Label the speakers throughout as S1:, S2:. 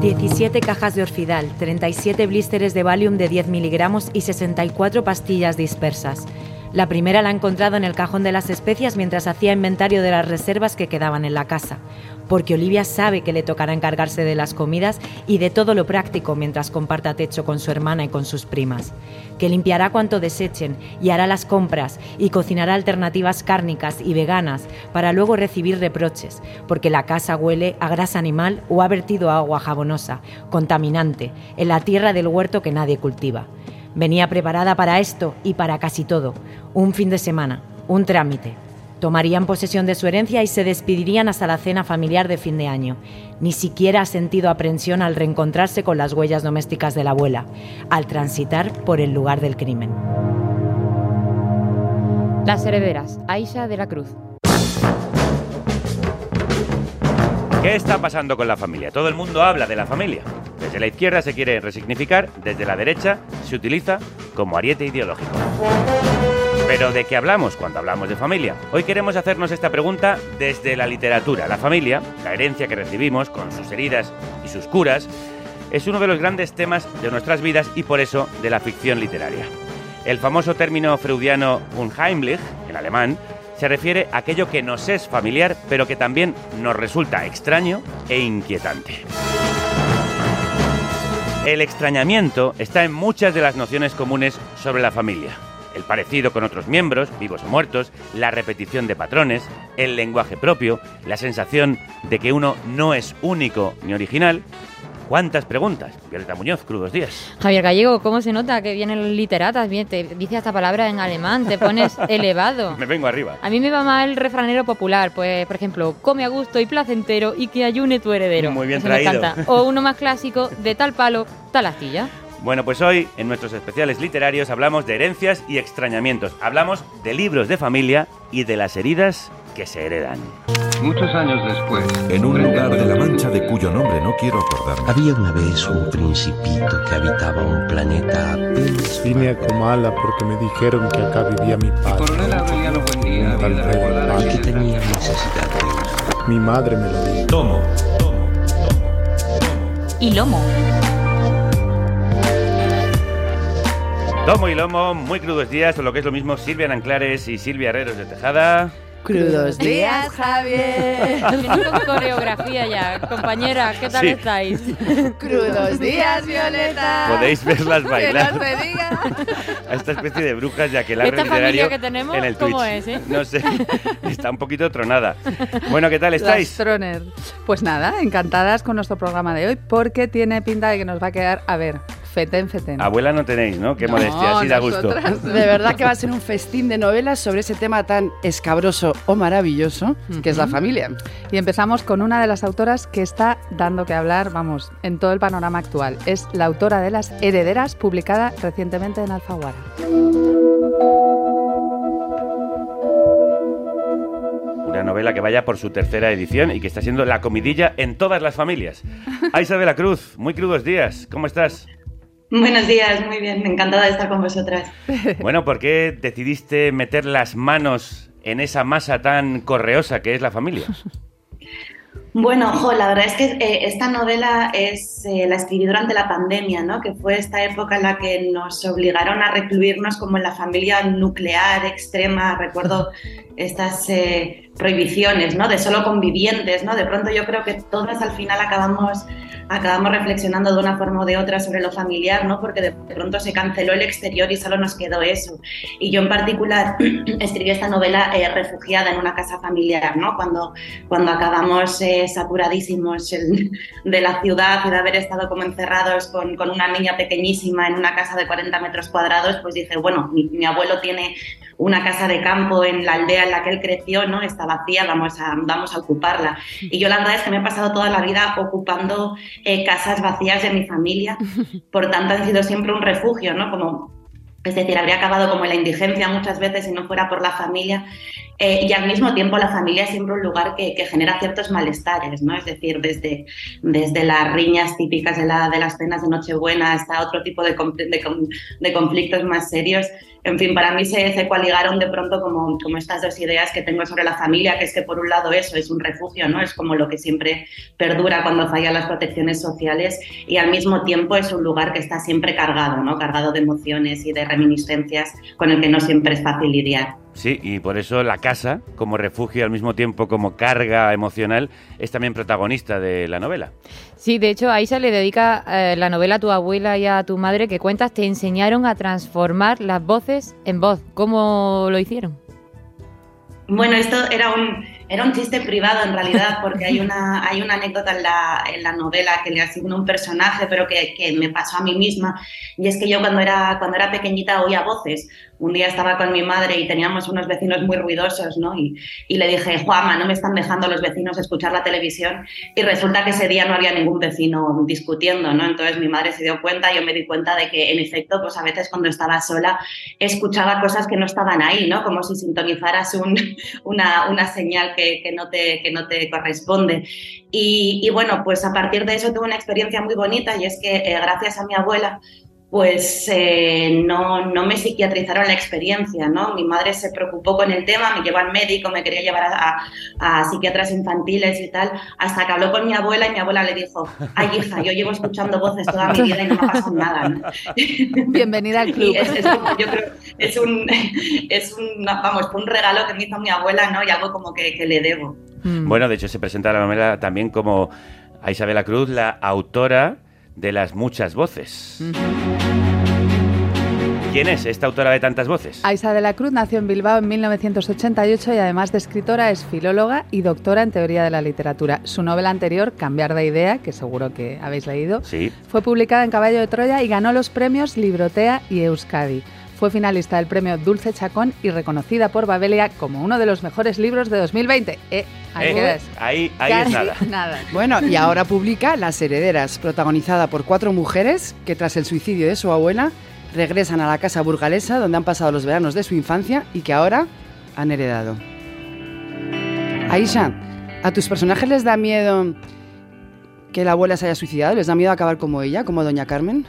S1: 17 cajas de Orfidal, 37 blísteres de Valium de 10 miligramos y 64 pastillas dispersas. La primera la ha encontrado en el cajón de las especias mientras hacía inventario de las reservas que quedaban en la casa, porque Olivia sabe que le tocará encargarse de las comidas y de todo lo práctico mientras comparta techo con su hermana y con sus primas, que limpiará cuanto desechen y hará las compras y cocinará alternativas cárnicas y veganas para luego recibir reproches, porque la casa huele a grasa animal o ha vertido agua jabonosa, contaminante, en la tierra del huerto que nadie cultiva. Venía preparada para esto y para casi todo. Un fin de semana, un trámite. Tomarían posesión de su herencia y se despedirían hasta la cena familiar de fin de año. Ni siquiera ha sentido aprensión al reencontrarse con las huellas domésticas de la abuela, al transitar por el lugar del crimen.
S2: Las herederas, Aisha de la Cruz.
S3: ¿Qué está pasando con la familia? Todo el mundo habla de la familia. Desde la izquierda se quiere resignificar, desde la derecha se utiliza como ariete ideológico. Pero ¿de qué hablamos cuando hablamos de familia? Hoy queremos hacernos esta pregunta desde la literatura. La familia, la herencia que recibimos con sus heridas y sus curas, es uno de los grandes temas de nuestras vidas y por eso de la ficción literaria. El famoso término freudiano unheimlich, en alemán, se refiere a aquello que nos es familiar, pero que también nos resulta extraño e inquietante. El extrañamiento está en muchas de las nociones comunes sobre la familia. El parecido con otros miembros, vivos o muertos, la repetición de patrones, el lenguaje propio, la sensación de que uno no es único ni original, ¿Cuántas preguntas? Violeta Muñoz, crudos días.
S2: Javier Gallego, ¿cómo se nota que vienen literatas? Bien, te dice esta palabra en alemán, te pones elevado.
S3: Me vengo arriba.
S2: A mí me va mal el refranero popular, pues, por ejemplo, come a gusto y placentero y que ayune tu heredero.
S3: Muy bien
S2: Eso
S3: traído.
S2: Me encanta. O uno más clásico, de tal palo, tal astilla.
S3: Bueno, pues hoy en nuestros especiales literarios hablamos de herencias y extrañamientos. Hablamos de libros de familia y de las heridas que se heredan.
S4: Muchos años después,
S5: En un lugar de la Mancha de cuyo nombre no quiero acordarme.
S6: Había una vez un principito que habitaba un planeta apenas
S7: Vine a Comala porque me dijeron que acá vivía mi padre.
S4: Coronel Aureliano Buendía
S6: y que tenía necesidad de uso.
S7: Mi madre me lo dijo.
S5: Tomo.
S8: y lomo.
S3: Tomo y lomo, muy crudos días, o lo que es lo mismo, Silvia Nanclares y Silvia Herreros de Tejada.
S9: Crudos días, Javier.
S2: Haciendo coreografía ya. Compañera, ¿qué tal
S3: Sí.
S2: estáis?
S9: Crudos días, Violeta.
S3: Podéis verlas
S9: Que
S3: bailar
S9: no se diga.
S3: a esta especie de brujas de aquelarre
S2: Esta familia
S3: literario
S2: que tenemos,
S3: en el
S2: ¿cómo
S3: Twitch.
S2: es, eh?
S3: No sé, está un poquito tronada. Bueno, ¿qué tal estáis?
S9: Troner. Pues nada, encantadas con nuestro programa de hoy porque tiene pinta de que nos va a quedar, a ver, fetén, fetén.
S3: Abuela no tenéis, ¿no? Qué
S9: No,
S3: modestia, así da gusto.
S8: De verdad que va a ser un festín de novelas sobre ese tema tan escabroso o maravilloso que es la familia.
S9: Y empezamos con una de las autoras que está dando que hablar, vamos, en todo el panorama actual. Es la autora de Las Herederas, publicada recientemente en Alfaguara.
S3: Una novela que vaya por su tercera edición y que está siendo la comidilla en todas las familias. Aisa de la Cruz, muy crudos días, ¿cómo estás?
S10: Buenos días, muy bien, encantada de estar con vosotras.
S3: Bueno, ¿por qué decidiste meter las manos en esa masa tan correosa que es la familia?
S10: Bueno, jo, la verdad es que eh, esta novela es, eh, la escribí durante la pandemia, ¿no? que fue esta época en la que nos obligaron a recluirnos como en la familia nuclear extrema. Recuerdo estas eh, prohibiciones ¿no? de solo convivientes. ¿no? De pronto yo creo que todas al final acabamos, acabamos reflexionando de una forma o de otra sobre lo familiar, ¿no? porque de pronto se canceló el exterior y solo nos quedó eso. Y yo en particular escribí esta novela eh, refugiada en una casa familiar, ¿no? cuando, cuando acabamos eh, saturadísimos el- de la ciudad y de haber estado como encerrados con, con una niña pequeñísima en una casa de 40 metros cuadrados, pues dije, bueno, mi, mi abuelo tiene una casa de campo en la aldea en la que él creció, ¿no? Está vacía, vamos a, vamos a ocuparla. Y yo la verdad es que me he pasado toda la vida ocupando eh, casas vacías de mi familia, por tanto han sido siempre un refugio, ¿no? Como, es decir, habría acabado como en la indigencia muchas veces si no fuera por la familia. Eh, y al mismo tiempo la familia es siempre un lugar que, que genera ciertos malestares, ¿no? Es decir, desde, desde las riñas típicas de, la, de las cenas de Nochebuena hasta otro tipo de, de conflictos más serios. En fin, para mí se, se coaligaron de pronto como, como estas dos ideas que tengo sobre la familia, que es que por un lado eso es un refugio, ¿no? Es como lo que siempre perdura cuando fallan las protecciones sociales y al mismo tiempo es un lugar que está siempre cargado, ¿no? Cargado de emociones y de reminiscencias con el que no siempre es fácil lidiar.
S3: Sí, y por eso la casa, como refugio y al mismo tiempo como carga emocional, es también protagonista de la novela.
S2: Sí, de hecho, Aisha le dedica eh, la novela a tu abuela y a tu madre que cuentas, te enseñaron a transformar las voces en voz. ¿Cómo lo hicieron?
S10: Bueno, esto era un, era un chiste privado en realidad, porque hay una, hay una anécdota en la, en la novela que le asigno un personaje, pero que, que, me pasó a mí misma. Y es que yo cuando era, cuando era pequeñita oía voces un día estaba con mi madre y teníamos unos vecinos muy ruidosos, ¿no? Y, le dije, Juama, no me están dejando los vecinos escuchar la televisión. Y resulta que ese día no había ningún vecino discutiendo, ¿no? Entonces mi madre se dio cuenta, yo me di cuenta de que, en efecto, pues a veces cuando estaba sola escuchaba cosas que no estaban ahí, ¿no? Como si sintonizaras un, una, una, señal que, que, no te, que no te corresponde. Y, y, bueno, pues a partir de eso tuve una experiencia muy bonita y es que eh, gracias a mi abuela, pues eh, no, no, me psiquiatrizaron la experiencia, ¿no? Mi madre se preocupó con el tema, me llevó al médico, me quería llevar a, a, a, psiquiatras infantiles y tal, hasta que habló con mi abuela y mi abuela le dijo, ay hija, yo llevo escuchando voces toda mi vida y no me ha pasado nada. ¿no?
S9: Bienvenida al club.
S10: Es, es, yo creo, es un, es un, vamos, un regalo que me hizo mi abuela, ¿no? Y algo como que, que le debo.
S3: Mm. Bueno, de hecho se presenta la novela también como a Isabela Cruz, la autora de las muchas voces. ¿Quién es esta autora de tantas voces?
S9: Aisa de la Cruz nació en Bilbao en 1988 y además de escritora es filóloga y doctora en teoría de la literatura. Su novela anterior, Cambiar de idea, que seguro que habéis leído,
S3: sí.
S9: fue publicada en Caballo de Troya y ganó los premios Librotea y Euskadi. Fue finalista del premio Dulce Chacón y reconocida por Babelia como uno de los mejores libros de 2020. Eh, ahí,
S3: eh, ahí, ahí es nada.
S9: nada.
S8: Bueno, y ahora publica Las Herederas, protagonizada por cuatro mujeres que tras el suicidio de su abuela regresan a la casa burgalesa donde han pasado los veranos de su infancia y que ahora han heredado. Aisha, ¿a tus personajes les da miedo que la abuela se haya suicidado? ¿Les da miedo acabar como ella, como Doña Carmen?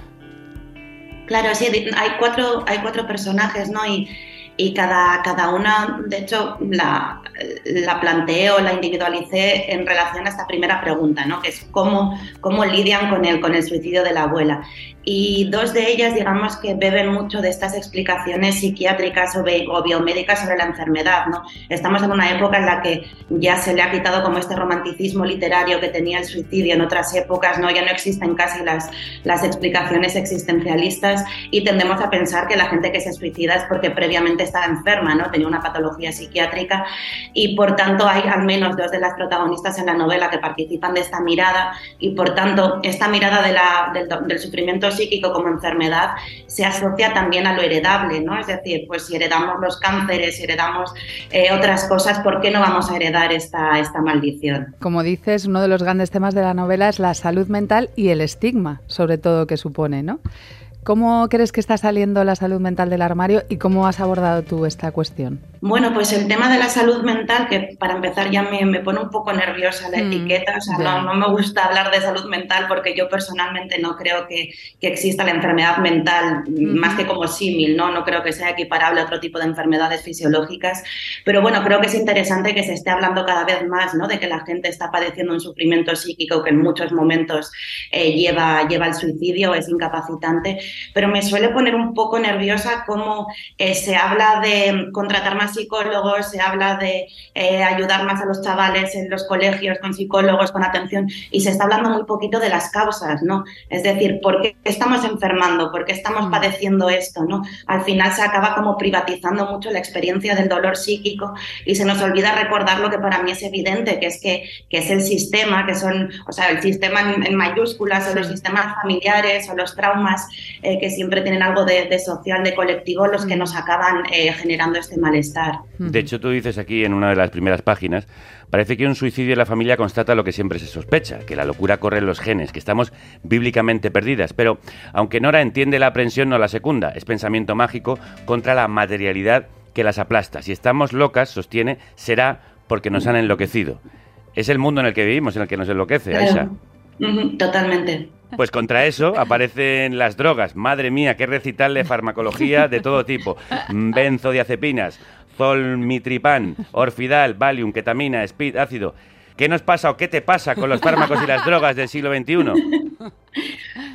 S10: Claro, sí, hay cuatro, hay cuatro personajes, ¿no? Y, y cada, cada una, de hecho, la, la planteo, la individualicé en relación a esta primera pregunta, ¿no? Que es cómo, cómo lidian con el, con el suicidio de la abuela. Y dos de ellas, digamos, que beben mucho de estas explicaciones psiquiátricas o, biomédicas sobre la enfermedad, ¿no? Estamos en una época en la que ya se le ha quitado como este romanticismo literario que tenía el suicidio en otras épocas, ¿no? Ya no existen casi las, las explicaciones existencialistas y tendemos a pensar que la gente que se suicida es porque previamente estaba enferma, ¿no? Tenía una patología psiquiátrica y por tanto hay al menos dos de las protagonistas en la novela que participan de esta mirada y por tanto esta mirada de la, del, del sufrimiento como enfermedad se asocia también a lo heredable, ¿no? Es decir, pues si heredamos los cánceres, si heredamos eh, otras cosas, ¿por qué no vamos a heredar esta, esta maldición?
S9: Como dices, uno de los grandes temas de la novela es la salud mental y el estigma, sobre todo, que supone, ¿no? ¿Cómo crees que está saliendo la salud mental del armario y cómo has abordado tú esta cuestión?
S10: Bueno, pues el tema de la salud mental, que para empezar ya me, me pone un poco nerviosa la mm, etiqueta, o sea, no, no, me gusta hablar de salud mental porque yo personalmente no creo que, que exista la enfermedad mental mm. más que como símil, ¿no? no creo que sea equiparable a otro tipo de enfermedades fisiológicas, pero bueno, creo que es interesante que se esté hablando cada vez más ¿no? de que la gente está padeciendo un sufrimiento psíquico que en muchos momentos eh, lleva, lleva al suicidio, es incapacitante, pero me suele poner un poco nerviosa cómo eh, se habla de contratar más psicólogos, se habla de eh, ayudar más a los chavales en los colegios con psicólogos, con atención, y se está hablando muy poquito de las causas, ¿no? Es decir, ¿por qué estamos enfermando? ¿Por qué estamos padeciendo esto? ¿no? Al final se acaba como privatizando mucho la experiencia del dolor psíquico y se nos olvida recordar lo que para mí es evidente, que es que, que es el sistema, que son, o sea, el sistema en, en mayúsculas, o los sistemas familiares, o los traumas, eh, que siempre tienen algo de, de, social, de colectivo, los que nos acaban eh, generando este malestar.
S3: De hecho, tú dices aquí en una de las primeras páginas, parece que un suicidio en la familia constata lo que siempre se sospecha, que la locura corre en los genes, que estamos bíblicamente perdidas. Pero, aunque Nora entiende la aprensión, no la secunda. Es pensamiento mágico contra la materialidad que las aplasta. Si estamos locas, sostiene, será porque nos han enloquecido. Es el mundo en el que vivimos, en el que nos enloquece, Aisha.
S10: Totalmente.
S3: Pues contra eso aparecen las drogas. Madre mía, qué recital de farmacología de todo tipo. Benzodiazepinas, zolmitripán, orfidal, valium, ketamina, speed, ácido. ¿Qué nos pasa o qué te pasa con los fármacos y las drogas del siglo XXI?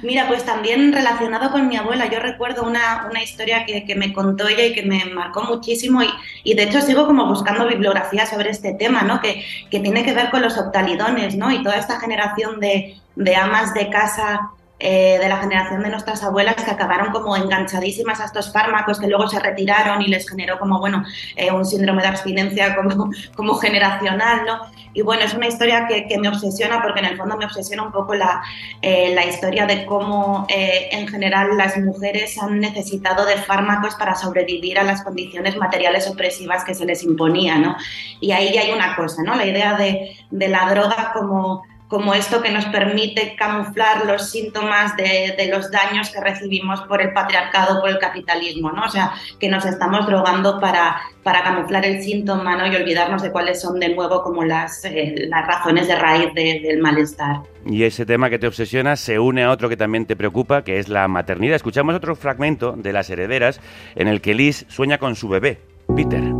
S10: Mira, pues también relacionado con mi abuela, yo recuerdo una, una historia que, que, me contó ella y que me marcó muchísimo y, y, de hecho sigo como buscando bibliografía sobre este tema, ¿no? Que, que tiene que ver con los optalidones, ¿no? Y toda esta generación de, de amas de casa eh, de la generación de nuestras abuelas que acabaron como enganchadísimas a estos fármacos que luego se retiraron y les generó como, bueno, eh, un síndrome de abstinencia como, como generacional, ¿no? Y bueno, es una historia que, que, me obsesiona porque en el fondo me obsesiona un poco la, eh, la historia de cómo eh, en general las mujeres han necesitado de fármacos para sobrevivir a las condiciones materiales opresivas que se les imponía, ¿no? Y ahí hay una cosa, ¿no? La idea de, de la droga como como esto que nos permite camuflar los síntomas de, los daños que recibimos por el patriarcado, por el capitalismo, ¿no? O sea, que nos estamos drogando para, para camuflar el síntoma, ¿no? Y olvidarnos de cuáles son de nuevo como las, eh, las razones de raíz de, del malestar.
S3: Y ese tema que te obsesiona se une a otro que también te preocupa, que es la maternidad. Escuchamos otro fragmento de Las Herederas en el que Liz sueña con su bebé, Peter.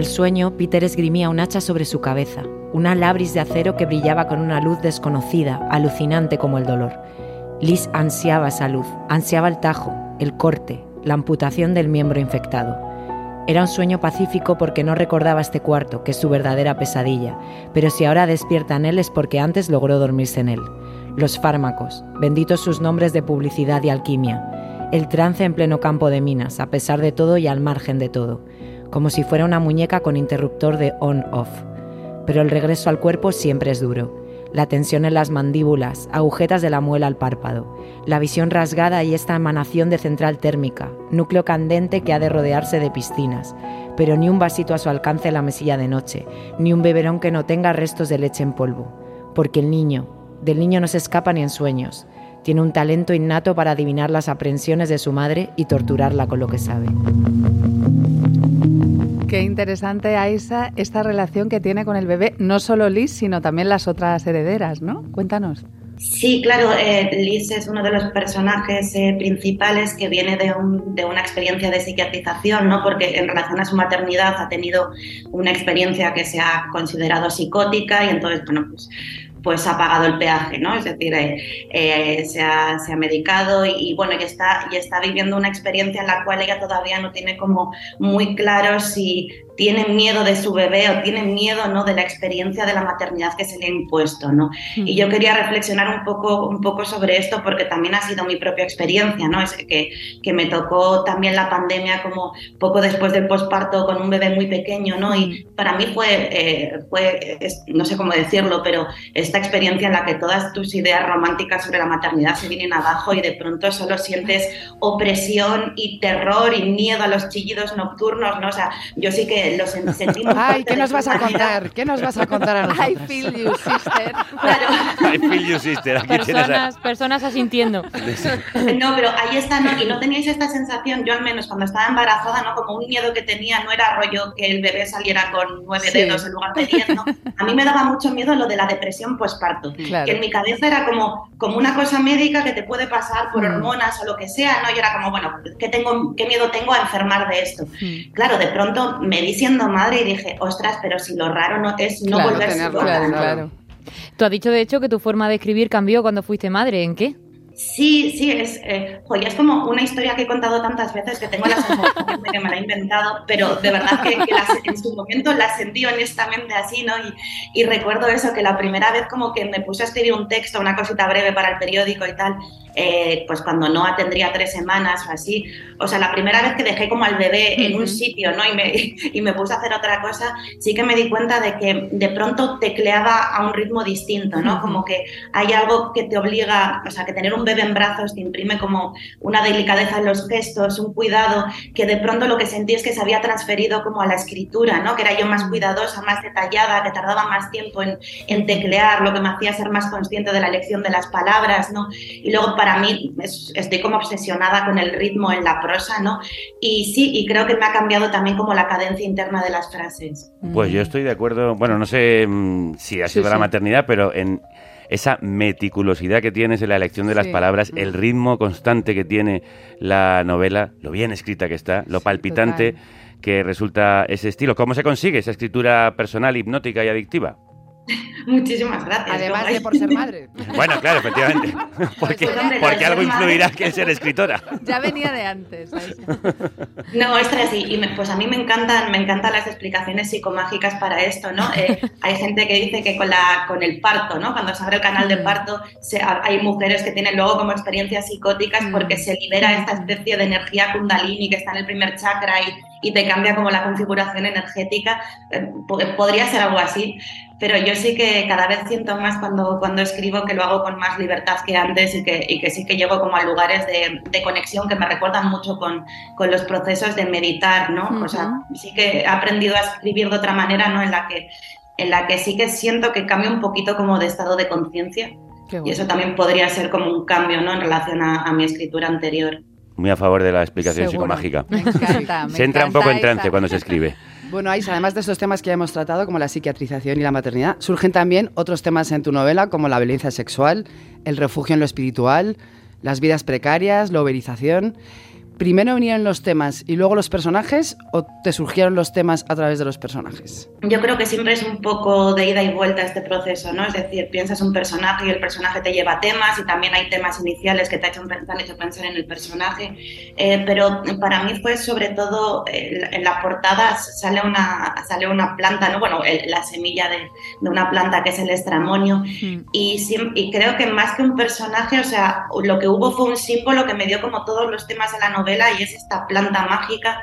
S1: El sueño, Peter esgrimía un hacha sobre su cabeza, una labris de acero que brillaba con una luz desconocida, alucinante como el dolor. Liz ansiaba esa luz, ansiaba el tajo, el corte, la amputación del miembro infectado. Era un sueño pacífico porque no recordaba este cuarto, que es su verdadera pesadilla, pero si ahora despierta en él es porque antes logró dormirse en él. Los fármacos, benditos sus nombres de publicidad y alquimia. El trance en pleno campo de minas, a pesar de todo y al margen de todo como si fuera una muñeca con interruptor de on-off. Pero el regreso al cuerpo siempre es duro. La tensión en las mandíbulas, agujetas de la muela al párpado, la visión rasgada y esta emanación de central térmica, núcleo candente que ha de rodearse de piscinas, pero ni un vasito a su alcance en la mesilla de noche, ni un beberón que no tenga restos de leche en polvo. Porque el niño, del niño no se escapa ni en sueños, tiene un talento innato para adivinar las aprensiones de su madre y torturarla con lo que sabe.
S9: Qué interesante, Aisa, esta relación que tiene con el bebé, no solo Liz, sino también las otras herederas, ¿no? Cuéntanos.
S10: Sí, claro, eh, Liz es uno de los personajes eh, principales que viene de, de, una experiencia de psiquiatrización, ¿no? porque en relación a su maternidad ha tenido una experiencia que se ha considerado psicótica y entonces, bueno, pues pues ha pagado el peaje, ¿no? Es decir, eh, eh, se, ha, se, ha, medicado y, y, bueno, y está, y está viviendo una experiencia en la cual ella todavía no tiene como muy claro si tienen miedo de su bebé o tienen miedo ¿no? de la experiencia de la maternidad que se le ha impuesto. ¿no? Mm. Y yo quería reflexionar un poco, un poco sobre esto porque también ha sido mi propia experiencia, ¿no? es que, que me tocó también la pandemia como poco después del posparto con un bebé muy pequeño ¿no? y para mí fue, eh, fue, no sé cómo decirlo, pero esta experiencia en la que todas tus ideas románticas sobre la maternidad se vienen abajo y de pronto solo sientes opresión y terror y miedo a los chillidos nocturnos, ¿no? O sea, yo sí que los sentimos.
S8: Ay, ¿qué nos vas a contar? ¿Qué nos vas a contar a nosotros?
S9: I feel you, sister.
S3: Claro. I feel you, sister. Aquí
S2: personas, a... personas asintiendo.
S10: No, pero ahí está, ¿no? Y no teníais esta sensación, yo al menos cuando estaba embarazada, ¿no? Como un miedo que tenía, no era rollo que el bebé saliera con nueve sí. dedos en lugar de diez, ¿no? A mí me daba mucho miedo lo de la depresión postparto. Claro. Que en mi cabeza era como, como una cosa médica que te puede pasar por mm. hormonas o lo que sea, ¿no? Y era como, bueno, ¿qué, tengo, qué miedo tengo a enfermar de esto? Mm. Claro, de pronto me di siendo madre y dije, ostras, pero si lo raro no es no
S9: claro,
S10: volverse
S9: tenerlo, claro, claro.
S2: Tú has dicho, de hecho, que tu forma de escribir cambió cuando fuiste madre. ¿En qué?
S10: Sí, sí, es, eh, es como una historia que he contado tantas veces que tengo la sensación de que me la he inventado, pero de verdad que, que la, en su momento la sentí honestamente así, ¿no? Y, y, recuerdo eso, que la primera vez como que me puse a escribir un texto, una cosita breve para el periódico y tal, eh, pues cuando no tendría tres semanas o así, o sea, la primera vez que dejé como al bebé uh -huh. en un sitio, ¿no? Y me, y me puse a hacer otra cosa, sí que me di cuenta de que de pronto tecleaba a un ritmo distinto, ¿no? Uh -huh. Como que hay algo que te obliga, o sea, que tener un bebé en brazos te imprime como una delicadeza en los gestos, un cuidado, que de pronto lo que sentí es que se había transferido como a la escritura, ¿no? Que era yo más cuidadosa, más detallada, que tardaba más tiempo en, en teclear, lo que me hacía ser más consciente de la elección de las palabras, ¿no? Y luego para mí es- estoy como obsesionada con el ritmo en la prosa, ¿no? Y sí, y creo que me ha cambiado también como la cadencia interna de las frases.
S3: Pues yo estoy de acuerdo, bueno, no sé mm, si ha
S10: Sí,
S3: sido la
S10: sí.
S3: maternidad, pero en esa meticulosidad que tienes en la elección de las palabras, el ritmo constante que tiene la novela, lo bien escrita que está, lo palpitante que resulta ese estilo. ¿Cómo se consigue esa escritura personal, hipnótica y adictiva?
S10: Muchísimas gracias.
S8: Además de por ser madre.
S3: Bueno, claro, efectivamente. Porque, porque algo influirá que el ser escritora.
S9: Ya venía de antes. Aisha.
S10: No, ostras, y, y me- pues a mí me encantan, me encantan las explicaciones psicomágicas para esto, ¿no? Eh, hay gente que dice que con, la, con el parto, ¿no? Cuando se abre el canal de parto, se- hay mujeres que tienen luego como experiencias psicóticas porque se libera esta especie de energía kundalini que está en el primer chakra y, y te cambia como la configuración energética. Eh, po- podría ser algo así, pero yo sí que cada vez siento más cuando, cuando escribo que lo hago con más libertad que antes y que, y que sí que llego como a lugares de, de conexión que me recuerdan mucho con, con los procesos de meditar, ¿no? O sea, sí que he aprendido a escribir de otra manera, ¿no? En la que, en la que sí que siento que cambio un poquito como de estado de conciencia. Y eso también podría ser como un cambio, ¿no? En relación a, a mi escritura anterior.
S3: Muy a favor de la explicación
S8: Seguro.
S3: psicomágica.
S8: Me encanta, me
S3: Se entra un poco en trance
S8: esa.
S3: cuando se escribe.
S8: Bueno, Aisa, además de estos temas que ya hemos tratado, como la psiquiatrización y la maternidad, surgen también otros temas en tu novela, como la violencia sexual, el refugio en lo espiritual, las vidas precarias, la uberización. ¿Primero vinieron los temas y luego los personajes o te surgieron los temas a través de los personajes?
S10: Yo creo que siempre es un poco de ida y vuelta este proceso, ¿no? Es decir, piensas un personaje y el personaje te lleva temas y también hay temas iniciales que te, ha hecho- te han hecho pensar en el personaje. Eh, pero para mí fue sobre todo, eh, en la portada sale una, sale una planta, ¿no? Bueno, el- la semilla de, de una planta que es el estramonio. Y, y creo que más que un personaje, o sea, lo que hubo fue un símbolo que me dio como todos los temas de la novela y es esta planta mágica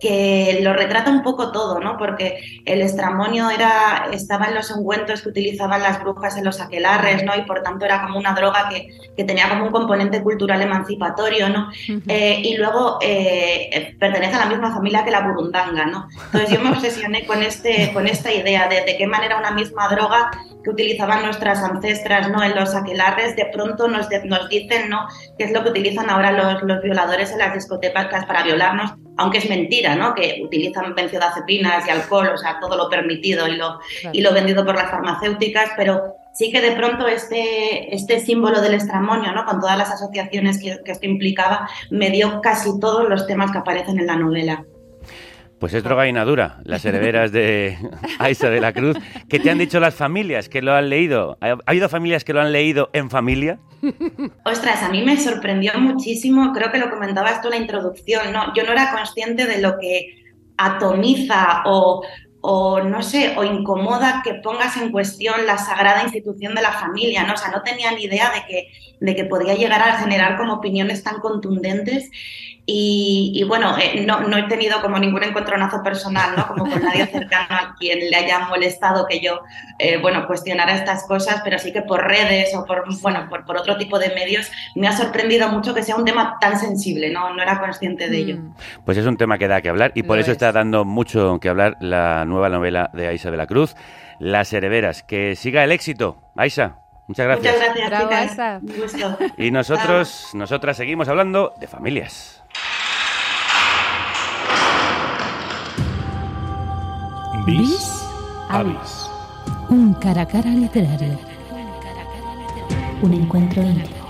S10: que lo retrata un poco todo, ¿no? Porque el estramonio era, estaba en los ungüentos que utilizaban las brujas en los aquelarres, ¿no? Y por tanto era como una droga que, que tenía como un componente cultural emancipatorio, ¿no? Eh, y luego eh, pertenece a la misma familia que la burundanga, ¿no? Entonces yo me obsesioné con, este, con esta idea de, de qué manera una misma droga que utilizaban nuestras ancestras, ¿no? En los aquelarres, de pronto nos, de- nos dicen, ¿no? Qué es lo que utilizan ahora los, los violadores en las discotecas para violarnos, aunque es mentira, ¿no? Que utilizan benzodiazepinas y alcohol, o sea, todo lo permitido y lo, y lo vendido por las farmacéuticas, pero sí que de pronto este, este símbolo del estramonio, ¿no? Con todas las asociaciones que, que esto implicaba, me dio casi todos los temas que aparecen en la novela.
S3: Pues es droga dura, las herederas de Aisa de la Cruz. ¿Qué te han dicho las familias que lo han leído? ¿Ha ha habido familias que lo han leído en familia?
S10: Ostras, a mí me sorprendió muchísimo, creo que lo comentabas tú en la introducción, ¿no? Yo no era consciente de lo que atomiza o, o, no sé, o incomoda que pongas en cuestión la sagrada institución de la familia, ¿no? O sea, no tenía ni idea de que, de que podía llegar a generar como opiniones tan contundentes y, y bueno, eh, no, no he tenido como ningún encontronazo personal, ¿no? Como con nadie cercano a quien le haya molestado que yo, eh, bueno, cuestionara estas cosas, pero sí que por redes o por, bueno, por, por otro tipo de medios me ha sorprendido mucho que sea un tema tan sensible, ¿no? No era consciente de ello.
S3: Pues es un tema que da que hablar y por
S10: Lo
S3: eso
S10: es.
S3: está dando mucho que hablar la nueva novela de Aisa de la Cruz, Las herederas. Que siga el éxito, Aisa. Muchas gracias.
S10: Muchas gracias,
S9: Bravo,
S10: chicas.
S9: Aisa.
S10: Un gusto.
S3: Y nosotros, nosotras seguimos hablando de familias.
S7: Bis Avis.
S11: Un cara a cara literario. Un encuentro íntimo.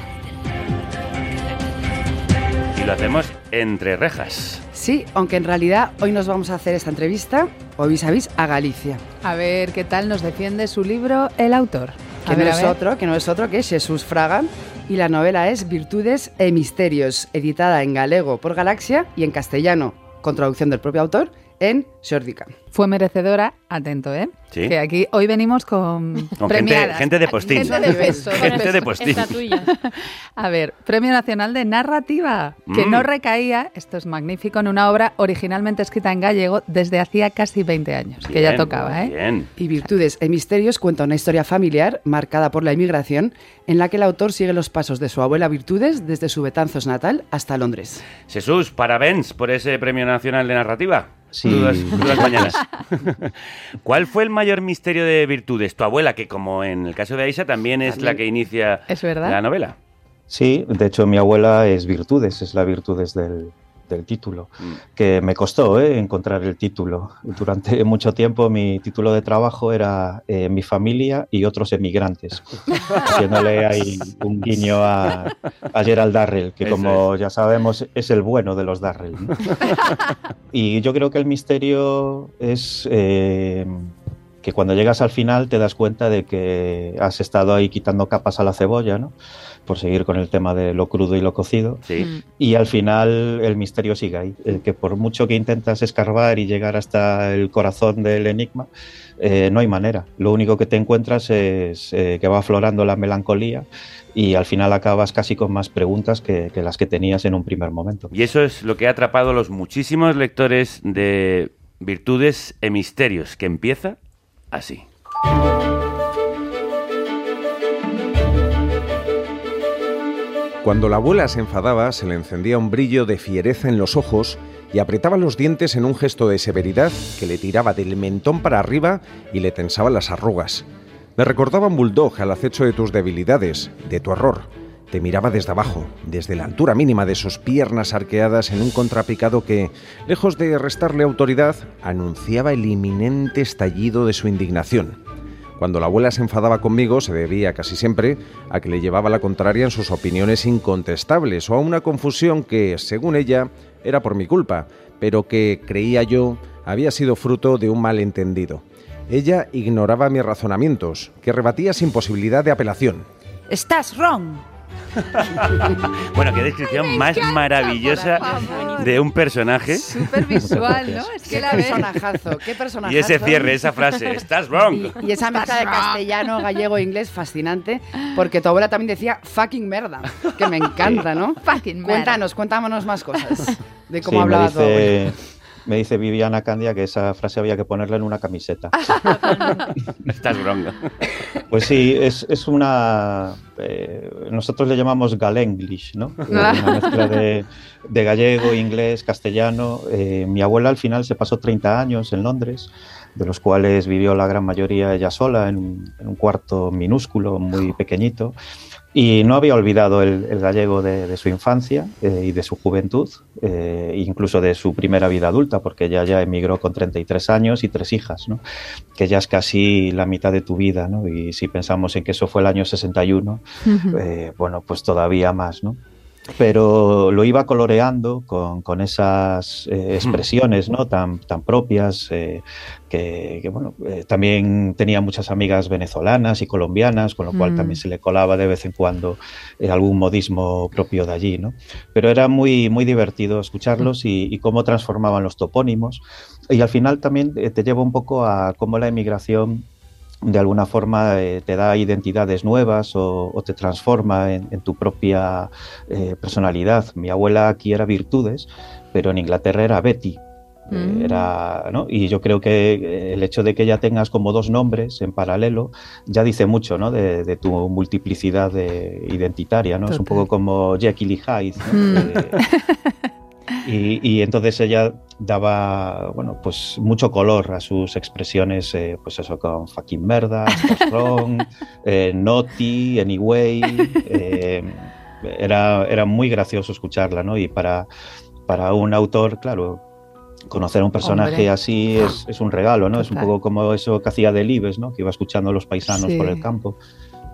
S3: Y lo hacemos entre rejas.
S8: Sí, aunque en realidad hoy nos vamos a hacer esta entrevista, o vis a vis, a Galicia.
S9: A ver qué tal nos defiende su libro el autor.
S8: Que
S9: ver,
S8: no, es otro, que no es otro que Jesús Fraga. Y la novela es Virtudes e Misterios, editada en galego por Galaxia y en castellano, con traducción del propio autor, en Xórdica.
S9: Fue merecedora, atento, ¿eh?
S3: Sí.
S9: Que aquí hoy venimos con,
S3: Con gente,
S9: premiadas.
S3: gente de postín.
S9: Gente de peso.
S3: Gente de postín.
S2: Esta tuya.
S9: A ver, Premio Nacional de Narrativa, que
S3: Mm.
S9: no recaía, esto es magnífico, en una obra originalmente escrita en gallego desde hacía casi 20 años, que ya tocaba, ¿eh?
S3: Bien.
S8: Y Virtudes e Misterios cuenta una historia familiar marcada por la inmigración, en la que el autor sigue los pasos de su abuela Virtudes desde su Betanzos natal hasta Londres.
S3: Jesús, parabéns por ese Premio Nacional de Narrativa.
S6: Sí.
S3: Dudas, dudas mañanas. ¿Cuál fue el mayor misterio de Virtudes? Tu abuela, que como en el caso de Aisa también es la que inicia
S9: Es verdad.
S3: la novela.
S12: Sí, de hecho mi abuela es Virtudes, es la Virtudes del, del título, que me costó ¿eh? encontrar el título. Durante mucho tiempo mi título de trabajo era eh, Mi familia y otros emigrantes, haciéndole ahí un guiño a, a Gerald Darrell, que como ya sabemos es el bueno de los Darrell. ¿no? Y yo creo que el misterio es eh, que cuando llegas al final te das cuenta de que has estado ahí quitando capas a la cebolla, ¿no? Por seguir con el tema de lo crudo y lo cocido.
S3: Sí.
S12: Y al final el misterio sigue ahí. El que por mucho que intentas escarbar y llegar hasta el corazón del enigma, eh, no hay manera. Lo único que te encuentras es eh, que va aflorando la melancolía y al final acabas casi con más preguntas que, que las que tenías en un primer momento.
S3: Y eso es lo que ha atrapado a los muchísimos lectores de Virtudes e Misterios, que empieza así.
S13: Cuando la abuela se enfadaba, se le encendía un brillo de fiereza en los ojos y apretaba los dientes en un gesto de severidad que le tiraba del mentón para arriba y le tensaba las arrugas. Me recordaba un bulldog al acecho de tus debilidades, de tu error. Te miraba desde abajo, desde la altura mínima de sus piernas arqueadas en un contrapicado que, lejos de restarle autoridad, anunciaba el inminente estallido de su indignación. Cuando la abuela se enfadaba conmigo se debía casi siempre a que le llevaba la contraria en sus opiniones incontestables o a una confusión que, según ella, era por mi culpa, pero que, creía yo, había sido fruto de un malentendido. Ella ignoraba mis razonamientos, que rebatía sin posibilidad de apelación.
S14: Estás wrong.
S3: Bueno, qué descripción más maravillosa de un personaje.
S9: Súper visual, ¿no? Es que
S8: Qué
S9: la ves.
S8: personajazo, qué personajazo.
S3: Y ese cierre, esa frase, estás wrong.
S8: Y, y esa mezcla de castellano, gallego e inglés fascinante, porque tu abuela también decía fucking merda, que me encanta, ¿no?
S9: Fucking merda.
S8: Cuéntanos, cuéntanos más cosas de
S12: Sí,
S8: cómo
S12: me
S8: hablaba tu abuela.
S12: Me dice Viviana Candia que esa frase había que ponerla en una camiseta.
S3: Estás wrong.
S12: Pues sí, es, es una... eh, nosotros le llamamos galenglish, ¿no? Una mezcla de, de gallego, inglés, castellano. Eh, mi abuela al final se pasó 30 años en Londres, de los cuales vivió la gran mayoría ella sola, en un, en un cuarto minúsculo, muy pequeñito. Y no había olvidado el, el gallego de, de su infancia eh, y de su juventud, eh, incluso de su primera vida adulta, porque ella ya emigró con 33 años y tres hijas, ¿no? que ya es casi la mitad de tu vida. ¿no? Y si pensamos en que eso fue el año 61, eh, bueno, pues todavía más. ¿no? Pero lo iba coloreando con, con esas eh, expresiones ¿no? tan, tan propias, eh, que, que, bueno, eh, también tenía muchas amigas venezolanas y colombianas, con lo cual
S15: Mm.
S12: también se le colaba de vez en cuando eh, algún modismo propio de allí. ¿no? Pero era muy, muy divertido escucharlos y, y cómo transformaban los topónimos. Y al final también eh, te lleva un poco a cómo la emigración de alguna forma eh, te da identidades nuevas o, o te transforma en, en tu propia eh, personalidad. Mi abuela aquí era Virtudes, pero en Inglaterra era Betty.
S15: Mm.
S12: Era, ¿no? Y yo creo que eh, el hecho de que ya tengas como dos nombres en paralelo ya dice mucho ¿no? de, de tu multiplicidad de- identitaria. ¿no? Es un poco como Jekyll y Hyde. ¿no?
S15: Mm.
S12: Y, y entonces ella daba, bueno, pues mucho color a sus expresiones, eh, pues eso, con fucking merda, wrong, eh, naughty, anyway. eh, era, era muy gracioso escucharla, ¿no? Y para, para un autor, claro, conocer a un personaje
S15: Hombre.
S12: así es, es un regalo, ¿no? Es un
S15: Total.
S12: poco como eso que hacía Delibes, ¿no? Que iba escuchando a los paisanos
S2: Sí.
S12: por el campo.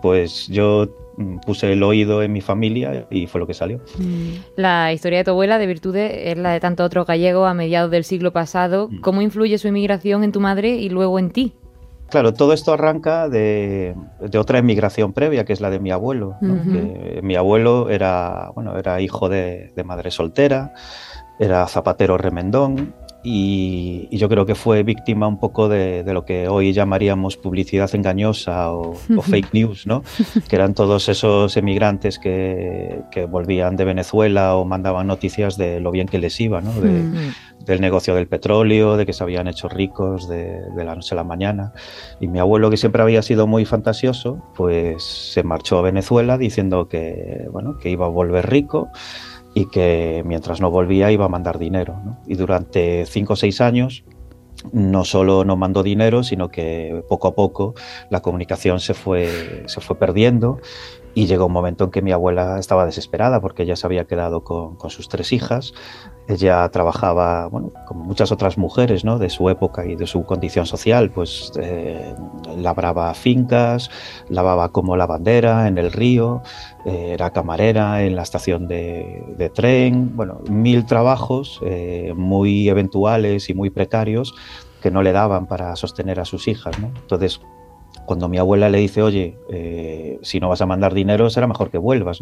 S12: Pues yo mm, puse el oído en mi familia y fue lo que salió.
S2: La historia de tu abuela de Virtudes es la de tanto otro gallego a mediados del siglo pasado.
S12: Mm.
S2: ¿Cómo influye su inmigración en tu madre y luego en ti?
S12: Claro, todo esto arranca de, de otra emigración previa, que es la de mi abuelo. ¿no?
S2: Ujú.
S12: Que mi abuelo era, bueno, era hijo de, de madre soltera, era zapatero remendón y, y yo creo que fue víctima un poco de, de lo que hoy llamaríamos publicidad engañosa o, o fake news, ¿no? que eran todos esos emigrantes que, que volvían de Venezuela o mandaban noticias de lo bien que les iba, ¿no? De,
S15: Mm.
S12: del negocio del petróleo, de que se habían hecho ricos de, de la noche a la mañana. Y mi abuelo, que siempre había sido muy fantasioso, pues se marchó a Venezuela diciendo que, bueno, que iba a volver rico y que mientras no volvía iba a mandar dinero. ¿no? Y durante cinco o seis años no solo no mandó dinero, sino que poco a poco la comunicación se fue, se fue perdiendo Y llegó un momento en que mi abuela estaba desesperada porque ella se había quedado con, con sus tres hijas. Ella trabajaba, bueno, como muchas otras mujeres ¿no? de su época y de su condición social, pues eh, labraba fincas, lavaba como lavandera en el río, eh, era camarera en la estación de, tren, bueno, mil trabajos eh, muy eventuales y muy precarios que no le daban para sostener a sus hijas. ¿no? Entonces, cuando mi abuela le dice, oye, eh, si no vas a mandar dinero, será mejor que vuelvas.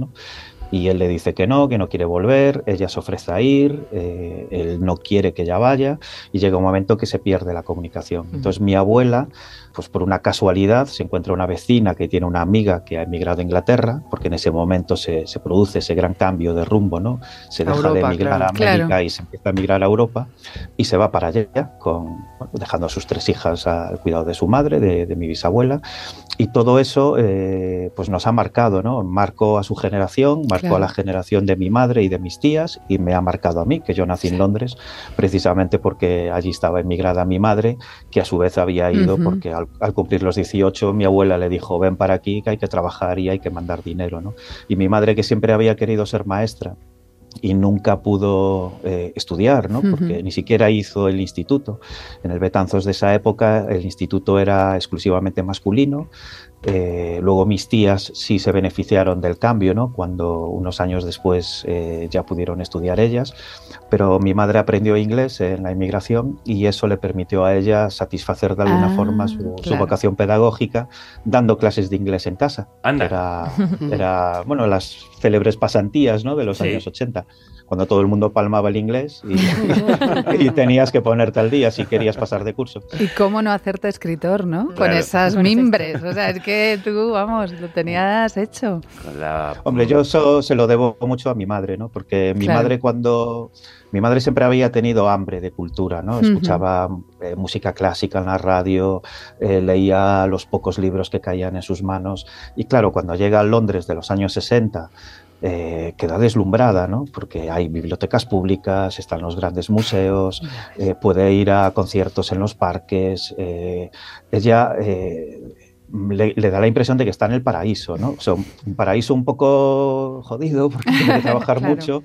S12: Y él le dice que no, que no quiere volver, ella se ofrece a ir, eh, él no quiere que ella vaya y llega un momento que se pierde la comunicación. Entonces mi abuela, pues por una casualidad, se encuentra una vecina que tiene una amiga que ha emigrado a Inglaterra, porque en ese momento se, se produce ese gran cambio de rumbo, ¿no? Se deja
S9: Europa,
S12: de emigrar
S9: claro.
S12: a América
S9: Claro.
S12: y se empieza a emigrar a Europa y se va para allá, con, bueno, dejando a sus tres hijas al cuidado de su madre, de, de mi bisabuela. Y todo eso eh, pues nos ha marcado, ¿no? Marcó a su generación, marcó
S14: Claro.
S12: a la generación de mi madre y de mis tías y me ha marcado a mí, que yo nací en Londres, precisamente porque allí estaba emigrada mi madre, que a su vez había ido
S14: Ujú.
S12: porque al, al cumplir los 18 mi abuela le dijo, ven para aquí, que hay que trabajar y hay que mandar dinero, ¿no? Y mi madre, que siempre había querido ser maestra, y nunca pudo eh, estudiar, ¿no? porque ni siquiera hizo el instituto. En el Betanzos de esa época el instituto era exclusivamente masculino. Eh, luego mis tías sí se beneficiaron del cambio, ¿no? cuando unos años después eh, ya pudieron estudiar ellas, pero mi madre aprendió inglés en la inmigración y eso le permitió a ella satisfacer de alguna
S14: Ah,
S12: forma su, vocación pedagógica dando clases de inglés en casa.
S3: Anda.
S12: Era, era, bueno, las célebres pasantías ¿no? de los
S3: Sí.
S12: años 80, cuando todo el mundo palmaba el inglés y, y tenías que ponerte al día si querías pasar de curso.
S9: Y cómo no hacerte escritor, ¿no? Con
S12: Claro.
S9: esas mimbres. O sea, es que tú, vamos, lo tenías hecho.
S12: Hombre, yo eso se lo debo mucho a mi madre, ¿no? Porque mi
S9: Claro.
S12: madre cuando... Mi madre siempre había tenido hambre de cultura, ¿no? Escuchaba eh, música clásica en la radio, eh, leía los pocos libros que caían en sus manos. Y claro, cuando llega a Londres de los años 60, eh, queda deslumbrada, ¿no? Porque hay bibliotecas públicas, están los grandes museos, eh, puede ir a conciertos en los parques. eh, ella le, le da la impresión de que está en el paraíso, ¿no? O sea, un paraíso un poco jodido porque tiene que trabajar
S14: Claro.
S12: mucho,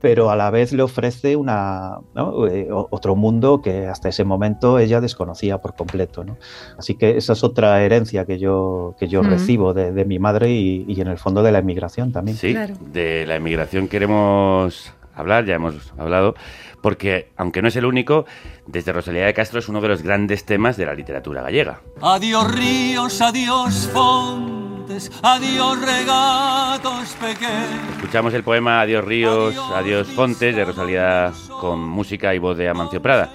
S12: pero a la vez le ofrece una, ¿no? Eh, otro mundo que hasta ese momento ella desconocía por completo, ¿no? Así que esa es otra herencia que yo, que yo
S3: Ujú.
S12: recibo de, de mi madre y, y en el fondo de la emigración también.
S3: Sí, de la emigración queremos hablar, ya hemos hablado, porque aunque no es el único, desde Rosalía de Castro es uno de los grandes temas de la literatura gallega.
S15: Adiós ríos, adiós fontes, adiós regatos pequeños.
S3: Escuchamos el poema Adiós ríos, adiós fontes de Rosalía con música y voz de Amancio Prada.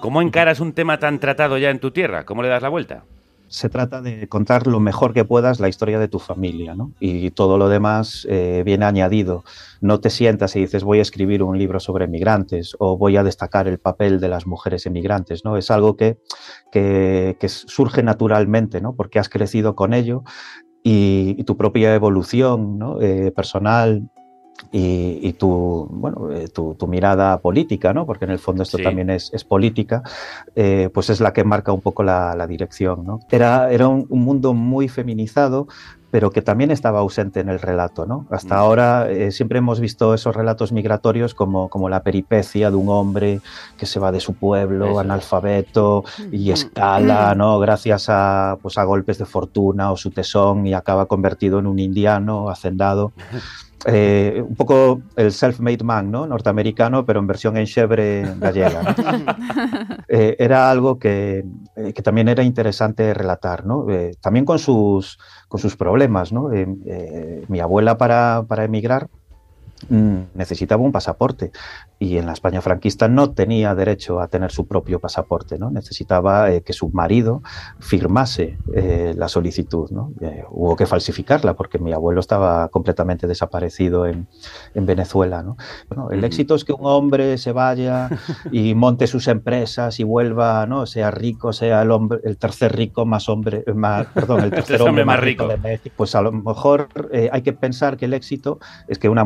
S3: ¿Cómo encaras un tema tan tratado ya en tu tierra? ¿Cómo le das la vuelta?
S12: Se trata de contar lo mejor que puedas la historia de tu familia, ¿no? Y todo lo demás eh, viene añadido. No te sientas y dices voy a escribir un libro sobre migrantes o voy a destacar el papel de las mujeres emigrantes, ¿no? Es algo que, que, surge naturalmente, ¿no? Porque has crecido con ello y, y tu propia evolución ¿no? Eh, personal y, y tu, bueno, eh, tu, tu mirada política, ¿no? porque en el fondo esto
S3: Sí.
S12: también es, es política, eh, pues es la que marca un poco la, la dirección. ¿no? Era, era un, un mundo muy feminizado, pero que también estaba ausente en el relato. ¿no? Hasta ahora eh, siempre hemos visto esos relatos migratorios como, como la peripecia de un hombre que se va de su pueblo,
S3: Eso
S12: analfabeto, y escala, ¿no? gracias a, pues, a golpes de fortuna o su tesón y acaba convertido en un indiano hacendado. Eh, un poco el self-made man, ¿no? Norteamericano, pero en versión en chevre gallega. ¿no? Eh, era algo que, eh, que también era interesante relatar, ¿no? También con sus, con sus problemas, ¿no? Mi abuela para, para emigrar necesitaba un pasaporte y en la España franquista no tenía derecho a tener su propio pasaporte, ¿no? Necesitaba eh, que su marido firmase eh, la solicitud, ¿no? Eh, hubo que falsificarla porque mi abuelo estaba completamente desaparecido en, en Venezuela, ¿no? Bueno, el éxito es que un hombre se vaya y monte sus empresas y vuelva, ¿no? Sea rico, sea el hombre, el tercer rico más hombre, más, perdón, el tercer hombre más rico de México. Pues a lo mejor hay que pensar que el éxito es que una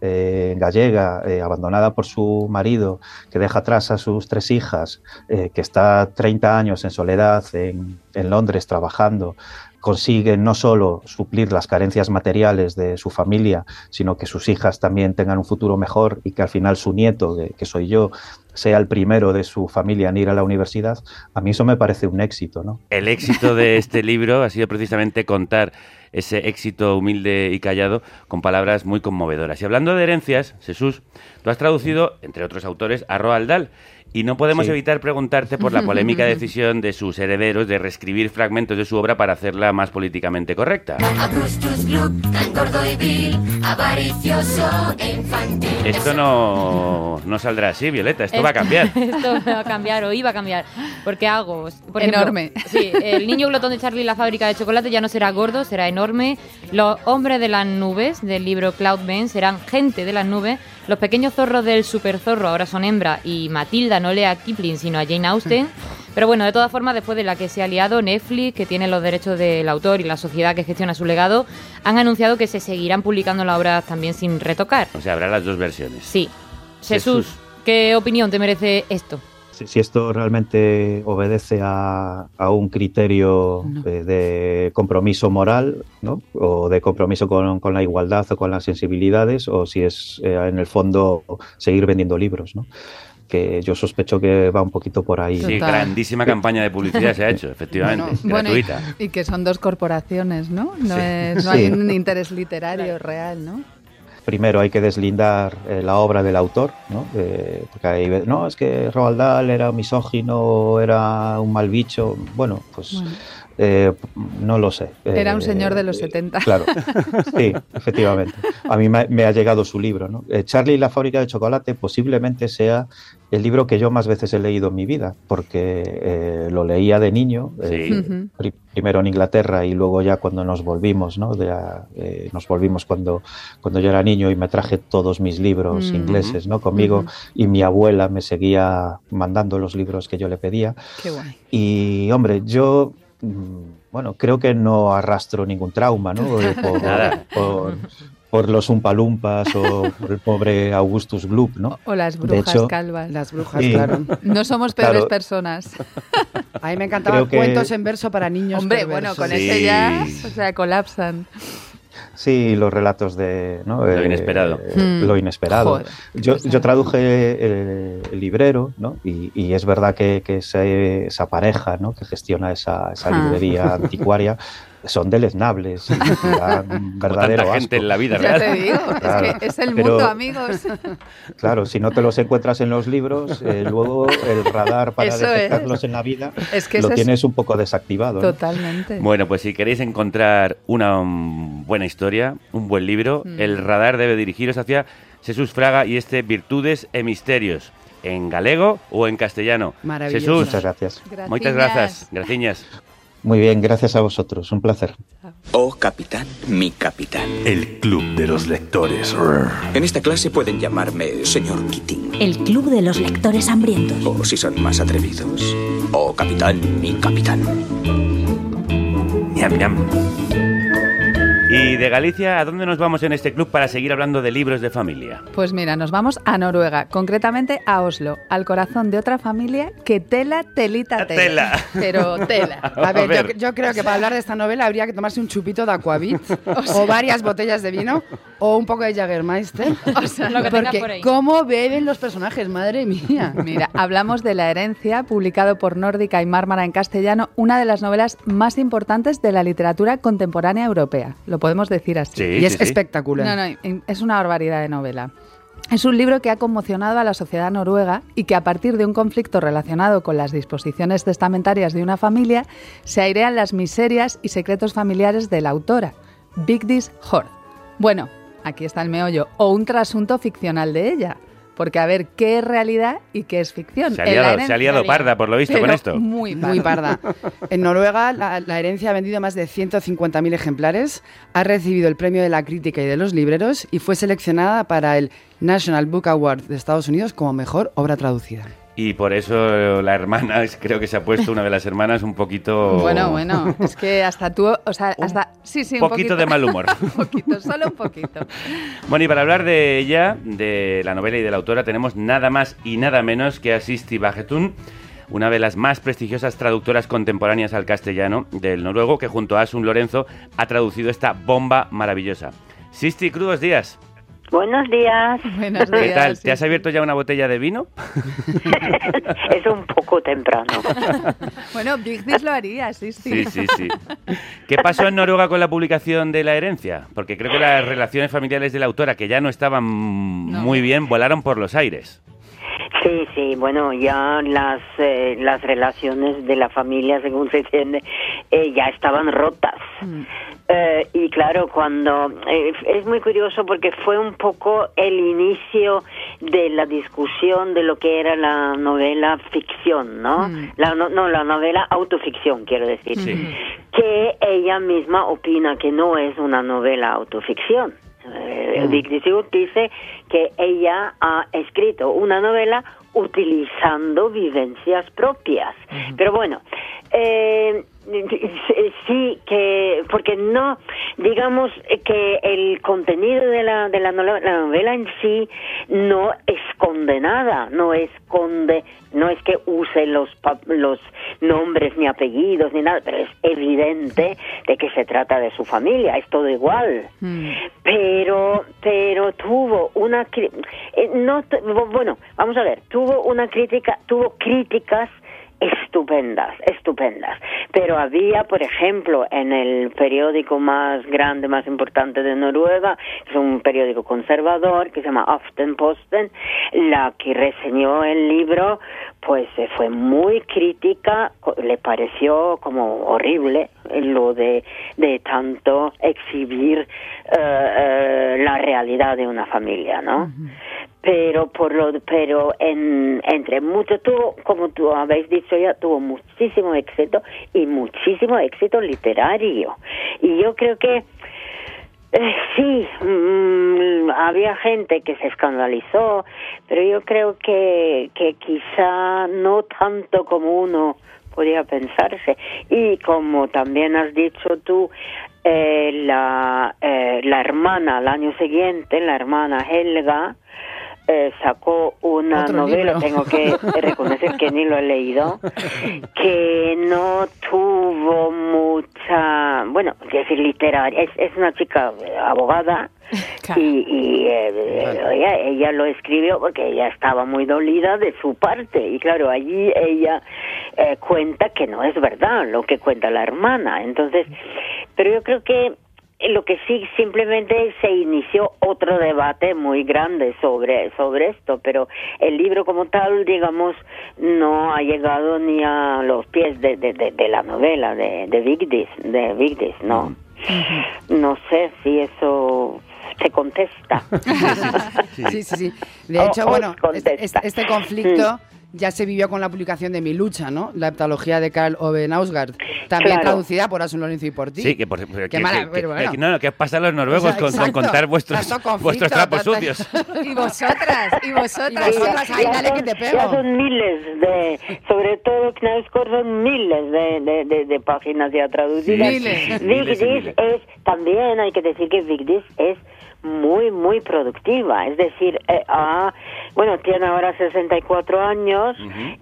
S12: eh, gallega eh, abandonada por su marido, que deja atrás a sus tres hijas, eh, que está 30 años en soledad en, en Londres trabajando, consigue no solo suplir las carencias materiales de su familia, sino que sus hijas también tengan un futuro mejor y que al final su nieto, que soy yo, sea el primero de su familia en ir a la universidad, a mí eso me parece un éxito, ¿no?
S3: El éxito de este libro ha sido precisamente contar ese éxito humilde y callado con palabras muy conmovedoras. Y hablando de herencias, Jesús, tú has traducido, entre otros autores, a Roald Dahl. Y no podemos
S12: Sí.
S3: evitar preguntarte por la polémica decisión de sus herederos de reescribir fragmentos de su obra para hacerla más políticamente correcta.
S14: Augustus Gloop, tan gordo y vil, avaricioso e infantil.
S3: Esto no, no saldrá así, Violeta, esto va a cambiar.
S2: Esto va a cambiar o iba a cambiar. Porque hago. Por ejemplo,
S9: Enorme.
S2: Sí, el niño glotón de Charlie y la fábrica de chocolate ya no será gordo, será enorme. Los hombres de las nubes del libro Cloudman serán gente de las nubes. Los pequeños zorros del super zorro ahora son hembra y Matilda no lee a Kipling sino a Jane Austen. Pero bueno, de todas formas, después de la que se ha liado, Netflix, que tiene los derechos del autor y la sociedad que gestiona su legado, han anunciado que se seguirán publicando las obras también sin retocar.
S3: O sea, habrá las dos versiones.
S2: Sí. Jesús, ¿qué opinión te merece esto?
S12: Si, si esto realmente obedece a, a un criterio eh, de compromiso moral, ¿no? O de compromiso con, con la igualdad o con las sensibilidades, o si es eh, en el fondo seguir vendiendo libros, ¿no? Que yo sospecho que va un poquito por ahí.
S3: Sí, grandísima campaña de publicidad se ha hecho, efectivamente,
S9: Bueno, y,
S3: gratuita.
S9: y que son dos corporaciones, ¿no? No,
S12: Sí.
S9: es- no
S12: Sí.
S9: hay un interés literario real, ¿no?
S12: Primero hay que deslindar eh, la obra del autor, ¿no? Eh, porque ahí no, es que Roald Dahl era misógino, era un mal bicho. Bueno, pues
S9: Bueno.
S12: Eh, no lo sé.
S9: Era un
S12: Eh,
S9: señor de los 70.
S12: Claro, sí, efectivamente. A mí me, me ha llegado su libro. ¿no? Eh, Charlie y la fábrica de chocolate posiblemente sea el libro que yo más veces he leído en mi vida, porque eh, lo leía de niño, eh,
S3: Sí.
S9: Ujú.
S12: pri- primero en Inglaterra y luego ya cuando nos volvimos, ¿no? De a- eh, nos volvimos cuando, cuando yo era niño y me traje todos mis libros
S9: Mm.
S12: ingleses ¿no? conmigo y mi abuela me seguía mandando los libros que yo le pedía.
S9: Qué guay.
S12: Y hombre, yo bueno, creo que no arrastro ningún trauma, ¿no? Por, por, por los umpalumpas o por el pobre Augustus Gloop, ¿no?
S9: O las
S12: De
S9: brujas
S12: hecho,
S9: calvas.
S8: Las brujas,
S12: Sí.
S8: claro.
S9: No somos peores
S12: Claro.
S9: personas.
S8: A mí me encantaban
S12: que-
S8: cuentos en verso para niños.
S9: Hombre,
S8: perversos.
S9: bueno, con
S3: Sí.
S9: ese ya, o sea, colapsan.
S12: Sí, los relatos de ¿no?
S3: Lo inesperado.
S12: eh,
S9: Hmm.
S12: Lo inesperado.
S9: Joder,
S12: yo, yo traduje eh, el librero, ¿no? Y, y es verdad que, que ese- esa pareja, ¿no? Que gestiona esa, esa
S9: Ah.
S12: librería anticuaria son deleznables y dan un
S3: Como
S12: verdadero
S3: tanta gente
S12: asco.
S3: en la vida
S9: Ya te digo,
S12: Claro,
S9: es que es el
S12: pero-
S9: mundo, amigos.
S12: Claro, si no te los encuentras en los libros, eh, luego el radar para
S9: Eso es.
S12: detectarlos en la vida
S9: Es que
S12: lo tienes un poco desactivado. ¿no?
S9: Totalmente.
S3: Bueno, pues si queréis encontrar una mm, buena historia, un buen libro,
S9: Mm.
S3: el radar debe dirigiros hacia Jesús Fraga y este Virtudes e Misterios, en galego o en castellano.
S8: Maravilloso.
S3: Jesús,
S12: Muchas gracias.
S3: muchas gracias. Gracias.
S12: Muy bien, gracias a vosotros. Un placer.
S16: Oh, capitán, mi capitán.
S5: El Club de los Lectores.
S16: En esta clase pueden llamarme señor Keating.
S11: El Club de los Lectores Hambrientos.
S16: O si son más atrevidos. Oh, capitán, mi capitán.
S3: Ñam, ñam. Y de Galicia, ¿a dónde nos vamos en este club para seguir hablando de libros de familia?
S9: Pues mira, nos vamos a Noruega, concretamente a Oslo, al corazón de otra familia que tela, telita, tela.
S3: Tela.
S9: Pero tela.
S8: A ver, Yo, yo creo que para hablar de esta novela habría que tomarse un chupito de Aquavit o, varias botellas de vino o un poco de Jagermeister.
S9: O sea, lo que tenga
S8: Porque
S9: por ahí.
S8: cómo beben los personajes, madre mía.
S9: Mira, hablamos de La herencia, publicado por Nórdica y Mármara en castellano, una de las novelas más importantes de la literatura contemporánea europea. Lo podemos decir así.
S3: Sí,
S8: y es
S3: sí,
S8: espectacular.
S9: No, no, es una barbaridad de novela. Es un libro que ha conmocionado a la sociedad noruega y que a partir de un conflicto relacionado con las disposiciones testamentarias de una familia se airean las miserias y secretos familiares de la autora, Vigdis Hord. Bueno, aquí está el meollo, o un trasunto ficcional de ella. Porque a ver, ¿qué es realidad y qué es ficción?
S3: Se ha liado- se ha liado parda, por lo visto, con esto.
S9: Muy parda.
S8: Muy parda. En Noruega, la, la herencia ha vendido más de 150.000 ejemplares, ha recibido el premio de la crítica y de los libreros y fue seleccionada para el National Book Award de Estados Unidos como mejor obra traducida.
S3: Y por eso la hermana, creo que se ha puesto una de las hermanas un poquito...
S9: Bueno, bueno, es que hasta tú, o sea, hasta... Sí, sí, un
S3: poquito de mal humor.
S9: un poquito, solo un poquito.
S3: Bueno, y para hablar de ella, de la novela y de la autora, tenemos nada más y nada menos que a Sisti Bajetun, una de las más prestigiosas traductoras contemporáneas al castellano del noruego, que junto a Asun Lorenzo ha traducido esta bomba maravillosa. Sisti, crudos días.
S17: Buenos días.
S9: Buenos
S3: ¿Qué tal? ¿Te has abierto ya una botella de vino?
S17: es un poco temprano.
S9: bueno, Vigdis lo haría, sí, sí.
S3: Sí, sí, sí. ¿Qué pasó en Noruega con la publicación de la herencia? Porque creo que las relaciones familiares de la autora, que ya no estaban muy bien, volaron por los aires.
S17: Sí, sí, bueno, ya las, eh, las relaciones de la familia, según se entiende, eh, ya estaban rotas. Eh, y claro, cuando eh, es muy curioso porque fue un poco el inicio de la discusión de lo que era la novela ficción, ¿no? La, no, no, la novela autoficción, quiero decir. Que ella misma opina que no es una novela autoficción. Eh, Dick Disiut dice que ella ha escrito una novela utilizando vivencias propias. Pero bueno, eh, sí que porque no digamos que el contenido de la de la novela, la novela en sí no esconde nada no esconde no es que use los los nombres ni apellidos ni nada pero es evidente de que se trata de su familia es todo igual pero pero tuvo una eh, no bueno vamos a ver tuvo una crítica tuvo críticas estupendas, estupendas. Pero había, por ejemplo, en el periódico más grande, más importante de Noruega, que es un periódico conservador que se llama Aftenposten, la que reseñó el libro, pues eh, fue muy crítica, le pareció como horrible eh, lo de, de tanto exhibir eh, la realidad de una familia, ¿no? pero por lo pero en entre mucho tuvo como tú habéis dicho ya tuvo muchísimo éxito y muchísimo éxito literario. Y yo creo que eh, sí mm, había gente que se escandalizó pero yo creo que que quizá no tanto como uno podía pensarse. Y como también has dicho tú eh, la eh, la hermana al año siguiente la hermana Helga eh, sacó una novela,
S18: libro.
S17: tengo que reconocer que ni lo he leído, que no tuvo mucha, bueno, quiero decir literaria, es, es una chica eh, abogada y, y, eh, ella, ella lo escribió porque ella estaba muy dolida de su parte y claro, allí ella eh, cuenta que no es verdad lo que cuenta la hermana, entonces, pero yo creo que lo que sí simplemente se inició otro debate muy grande sobre sobre esto pero el libro como tal digamos no ha llegado ni a los pies de, de, de, de la novela de de Vigdis de Vigdis no no sé si eso se contesta.
S8: Sí, sí, sí. De hecho,
S17: O-
S8: bueno, este, este conflicto ya se vivió con la publicación de Mi lucha, ¿no? La heptalogía de Karl Ove Nausgaard, también
S3: Claro.
S8: traducida por Asun Lorenzo y por ti.
S3: Sí, que por que,
S8: Qué mala-
S3: que-
S8: pero bueno.
S3: que- no, no, ¿qué pasa a los noruegos
S8: O sea,
S3: con, con contar vuestros,
S8: Tanto
S3: vuestros trapos
S8: tanta-
S3: sucios?
S9: Y vosotras, y vosotras.
S8: Y vosotras,
S17: ya
S8: dale que te
S17: Ya
S8: pego.
S17: son miles de, sobre todo Knausgård son miles de, de, de, de páginas ya traducidas.
S18: Miles.
S17: Vigdis
S18: Miles y miles.
S17: es, también hay que decir que Vigdis es muy, muy productiva. Es decir, eh, ha, bueno, tiene ahora 64 años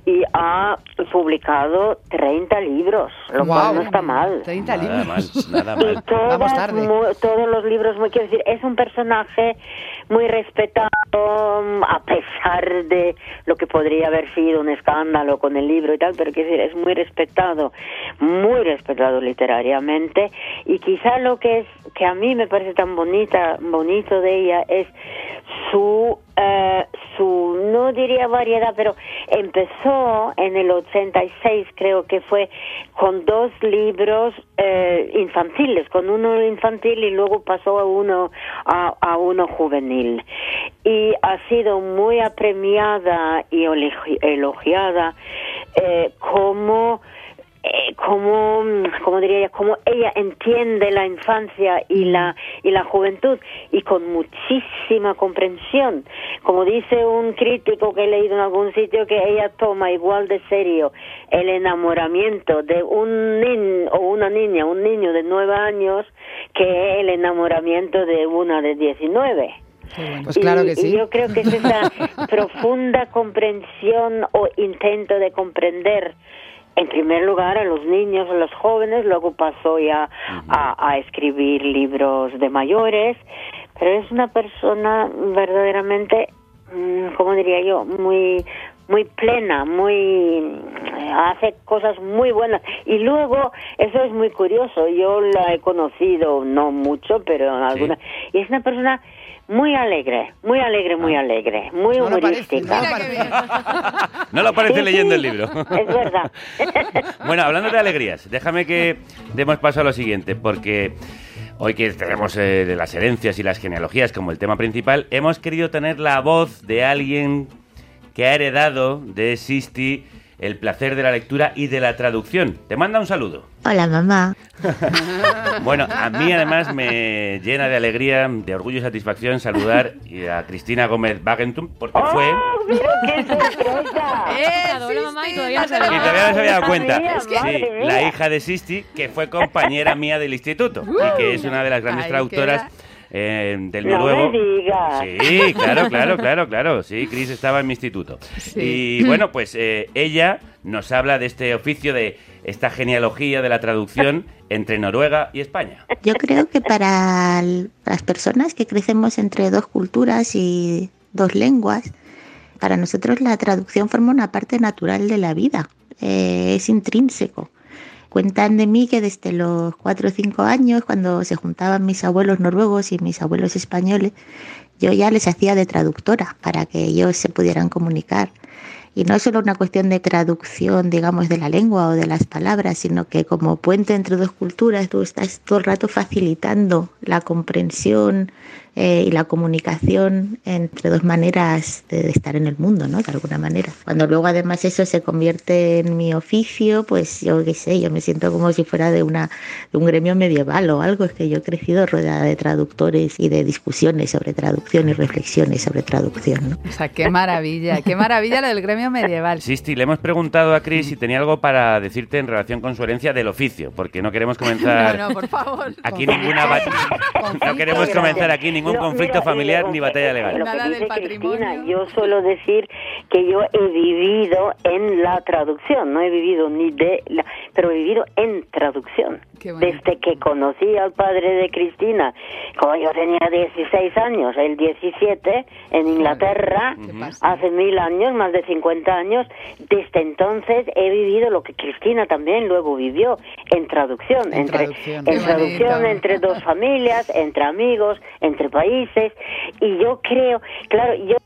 S17: y ha publicado 30 libros, lo
S8: Guau.
S17: cual no está mal.
S8: 30
S3: Nada mal, nada
S17: Y
S3: mal.
S17: todas
S8: Vamos tarde.
S17: mu- todos los libros, muy quiero decir, es un personaje muy respetado mm, a pesar de lo que podría haber sido un escándalo con el libro y tal, pero quiero decir, es muy respetado, muy respetado literariamente. Y quizá lo que es que a mí me parece tan bonita, bonito de ella es su eh, su no diría variedad, pero empezó en el 86 creo que fue con dos libros eh, infantiles, con uno infantil y luego pasó a uno a, uno juvenil. Y ha sido muy apremiada y elogi- elogiada eh, como eh, como, como diría ella, como ella entiende la infancia y la y la juventud y con muchísima comprensión. Como dice un crítico que he leído en algún sitio que ella toma igual de serio el enamoramiento de un niño o una niña, un niño de nueve años que el enamoramiento de una de 19.
S8: Pues claro
S17: Y-
S8: que sí.
S17: Y yo creo que es esa profunda comprensión o intento de comprender, en primer lugar, a los niños, a los jóvenes, luego pasó ya a, a escribir libros de mayores, pero es una persona verdaderamente, mm, ¿cómo diría yo?, muy muy plena, muy eh, hace cosas muy buenas y luego eso es muy curioso. Yo la he conocido no mucho, pero en alguna y es una persona muy alegre, muy alegre, muy alegre, muy
S3: No lo parece,
S17: humorística.
S3: No lo parece
S17: Sí,
S3: leyendo
S17: sí,
S3: el libro.
S17: Es verdad.
S3: Bueno, hablando de alegrías, déjame que demos paso a lo siguiente, porque hoy que tenemos eh, de las herencias y las genealogías como el tema principal, hemos querido tener la voz de alguien que ha heredado de Sisti el placer de la lectura y de la traducción. Te manda un saludo.
S18: Hola, mamá.
S3: Bueno, a mí además me llena de alegría, de orgullo y satisfacción saludar a Cristina Gómez Wagentum, porque fue...
S17: ¡Qué sorpresa!
S2: Hola, mamá, y todavía no se
S3: Y todavía no se había dado cuenta. Sí, la hija de Sisti, que fue compañera mía del instituto y que es una de las grandes traductoras eh, del
S17: No
S3: noruego.
S17: me digas.
S3: Sí, claro, claro, claro, claro. Sí, Cris estaba en mi instituto. Y bueno, pues eh, ella nos habla de este oficio, de esta genealogía de la traducción entre Noruega y España.
S18: Yo creo que para las personas que crecemos entre dos culturas y dos lenguas, para nosotros la traducción forma una parte natural de la vida, eh, es intrínseco. Cuentan de mí que desde los cuatro o cinco años, cuando se juntaban mis abuelos noruegos y mis abuelos españoles, yo ya les hacía de traductora para que ellos se pudieran comunicar. Y no es solo una cuestión de traducción, digamos, de la lengua o de las palabras, sino que como puente entre dos culturas tú estás todo el rato facilitando la comprensión eh, y la comunicación entre dos maneras de, de estar en el mundo, ¿no? De alguna manera. Cuando luego además eso se convierte en mi oficio, pues yo qué sé, yo me siento como si fuera de, una, de un gremio medieval o algo. Es que yo he crecido rodeada de traductores y de discusiones sobre traducción y reflexiones sobre traducción, ¿no?
S9: O sea, qué maravilla, qué maravilla lo del gremio medieval.
S3: Sisti, le hemos preguntado a Cris si tenía algo para decirte en relación con su herencia del oficio, porque no queremos comenzar
S9: No, no, por favor.
S3: aquí ninguna bat- no queremos comenzar aquí ningún
S17: No,
S3: conflicto
S17: mira,
S3: familiar
S17: eh,
S3: ni batalla
S17: Lo
S3: legal.
S17: que dice Cristina, yo suelo decir que yo he vivido en la traducción, no he vivido ni de la, pero he vivido en traducción. Desde que conocí al padre de Cristina, como yo tenía 16 años, él 17, en Inglaterra, hace mil años, más de 50 años, desde entonces he vivido lo que Cristina también luego vivió, en traducción,
S8: En
S17: entre,
S8: traducción.
S17: en entre dos familias, entre amigos, entre países, y yo creo, claro, yo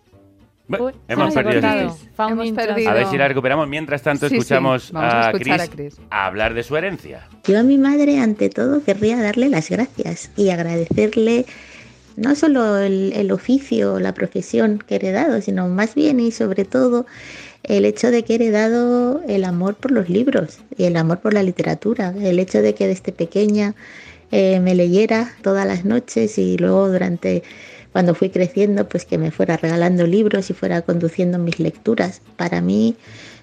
S3: Hemos perdido.
S9: Hemos perdido.
S3: A ver si la recuperamos. Mientras tanto,
S18: Sí,
S3: escuchamos
S18: a
S3: a, hablar de su herencia.
S18: Yo a mi madre, ante todo, querría darle las gracias y agradecerle no solo el, el oficio, la profesión que he heredado, sino más bien y sobre todo el hecho de que he heredado el amor por los libros y el amor por la literatura, el hecho de que desde pequeña eh, me leyera todas las noches y luego durante cuando fui creciendo pues que me fuera regalando libros y fuera conduciendo mis lecturas. Para mí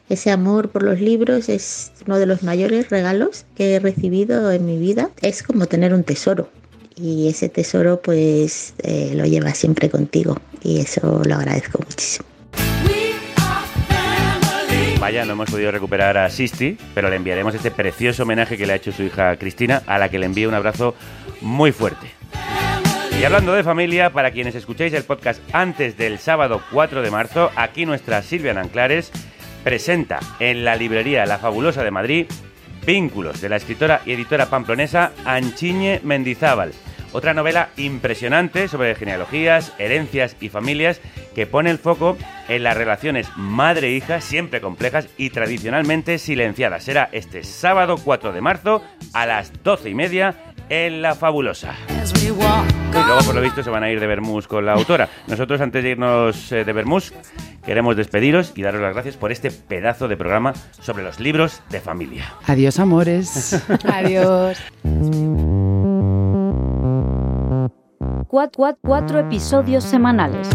S18: ese amor por los libros es uno de los mayores regalos que he recibido en mi vida. Es como tener un tesoro y ese tesoro pues eh, lo llevas siempre contigo y eso lo agradezco muchísimo.
S3: Vaya, no hemos podido recuperar a Sisti, pero le enviaremos este precioso homenaje que le ha hecho su hija Cristina, a la que le envío un abrazo muy fuerte. Y hablando de familia, para quienes escucháis el podcast antes del sábado 4 de marzo, aquí nuestra Silvia Nanclares presenta en la librería La Fabulosa de Madrid Vínculos de la escritora y editora pamplonesa Anchiñe Mendizábal. Otra novela impresionante sobre genealogías, herencias y familias que pone el foco en las relaciones madre-hija, siempre complejas y tradicionalmente silenciadas. Será este sábado 4 de marzo a las 12 y media en La Fabulosa. Y luego, por lo visto, se van a ir de Bermús con la autora. Nosotros, antes de irnos eh, de Bermús, queremos despediros y daros las gracias por este pedazo de programa sobre los libros de familia.
S8: Adiós, amores.
S9: Adiós.
S11: Cuat, cuat, cuatro episodios semanales.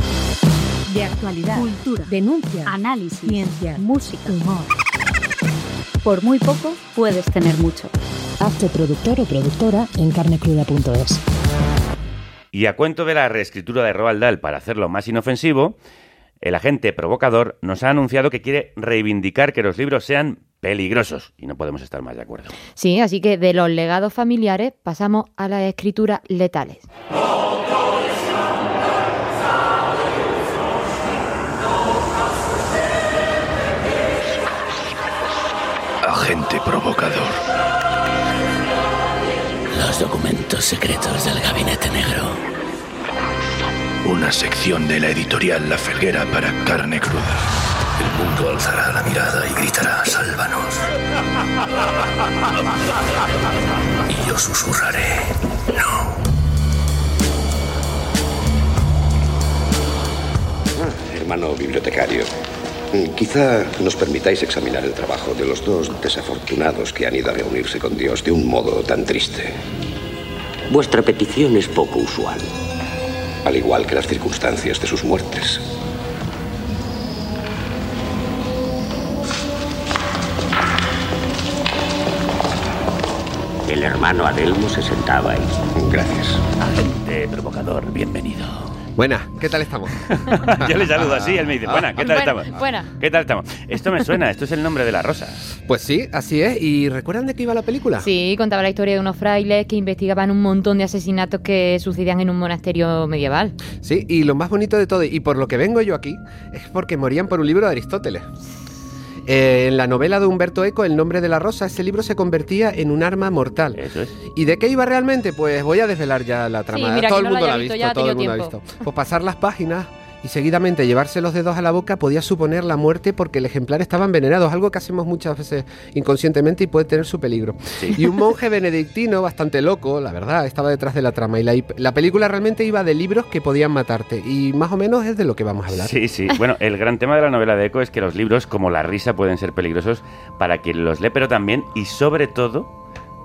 S11: De actualidad, cultura, denuncia, análisis, ciencia, música, humor. Por muy poco puedes tener mucho.
S19: Hazte productor o productora en carnecruda.es.
S3: Y a cuento de la reescritura de Roald Dahl para hacerlo más inofensivo, el agente provocador nos ha anunciado que quiere reivindicar que los libros sean peligrosos y no podemos estar más de acuerdo.
S2: Sí, así que de los legados familiares pasamos a las escrituras letales.
S16: Agente provocador. Los documentos secretos del Gabinete Negro. Una sección de la editorial La Felguera para carne cruda. El mundo alzará la mirada y gritará, sálvanos. Y yo susurraré, no.
S19: Ah, Hermano bibliotecario, quizá nos permitáis examinar el trabajo de los dos desafortunados que han ido a reunirse con Dios de un modo tan triste.
S16: Vuestra petición es poco usual.
S19: Al igual que las circunstancias de sus muertes.
S16: El hermano Adelmo se sentaba ahí.
S19: Gracias.
S3: Agente provocador, bienvenido.
S20: Buena, ¿qué tal estamos?
S3: Yo le saludo así, él me dice, buena, ¿qué tal
S2: Buena,
S3: estamos?
S2: buena.
S3: ¿Qué tal estamos? Esto me suena, esto es el nombre de la rosa.
S20: Pues sí, así es. ¿Y recuerdan de qué iba la película?
S2: Sí, contaba la historia de unos frailes que investigaban un montón de asesinatos que sucedían en un monasterio medieval.
S20: Sí, y lo más bonito de todo, y por lo que vengo yo aquí, es porque morían por un libro de Aristóteles. Eh, en la novela de Humberto Eco, El nombre de la rosa, ese libro se convertía en un arma mortal.
S3: Eso es.
S20: ¿Y de qué iba realmente? Pues voy a desvelar ya la trama.
S2: mira,
S20: todo el
S2: no
S20: mundo
S2: la
S20: la ha
S2: visto
S20: visto,
S2: ya
S20: todo el mundo la ha
S2: tiempo.
S20: visto. Pues pasar las páginas y seguidamente llevarse los dedos a la boca podía suponer la muerte porque el ejemplar estaba envenenado, algo que hacemos muchas veces inconscientemente y puede tener su peligro. Y un monje benedictino bastante loco, la verdad, estaba detrás de la trama y la, la película realmente iba de libros que podían matarte y más o menos es de lo que vamos a hablar.
S3: Sí, sí. Bueno, el gran tema de la novela de Eco es que los libros, como la risa, pueden ser peligrosos para quien los lee, pero también y sobre todo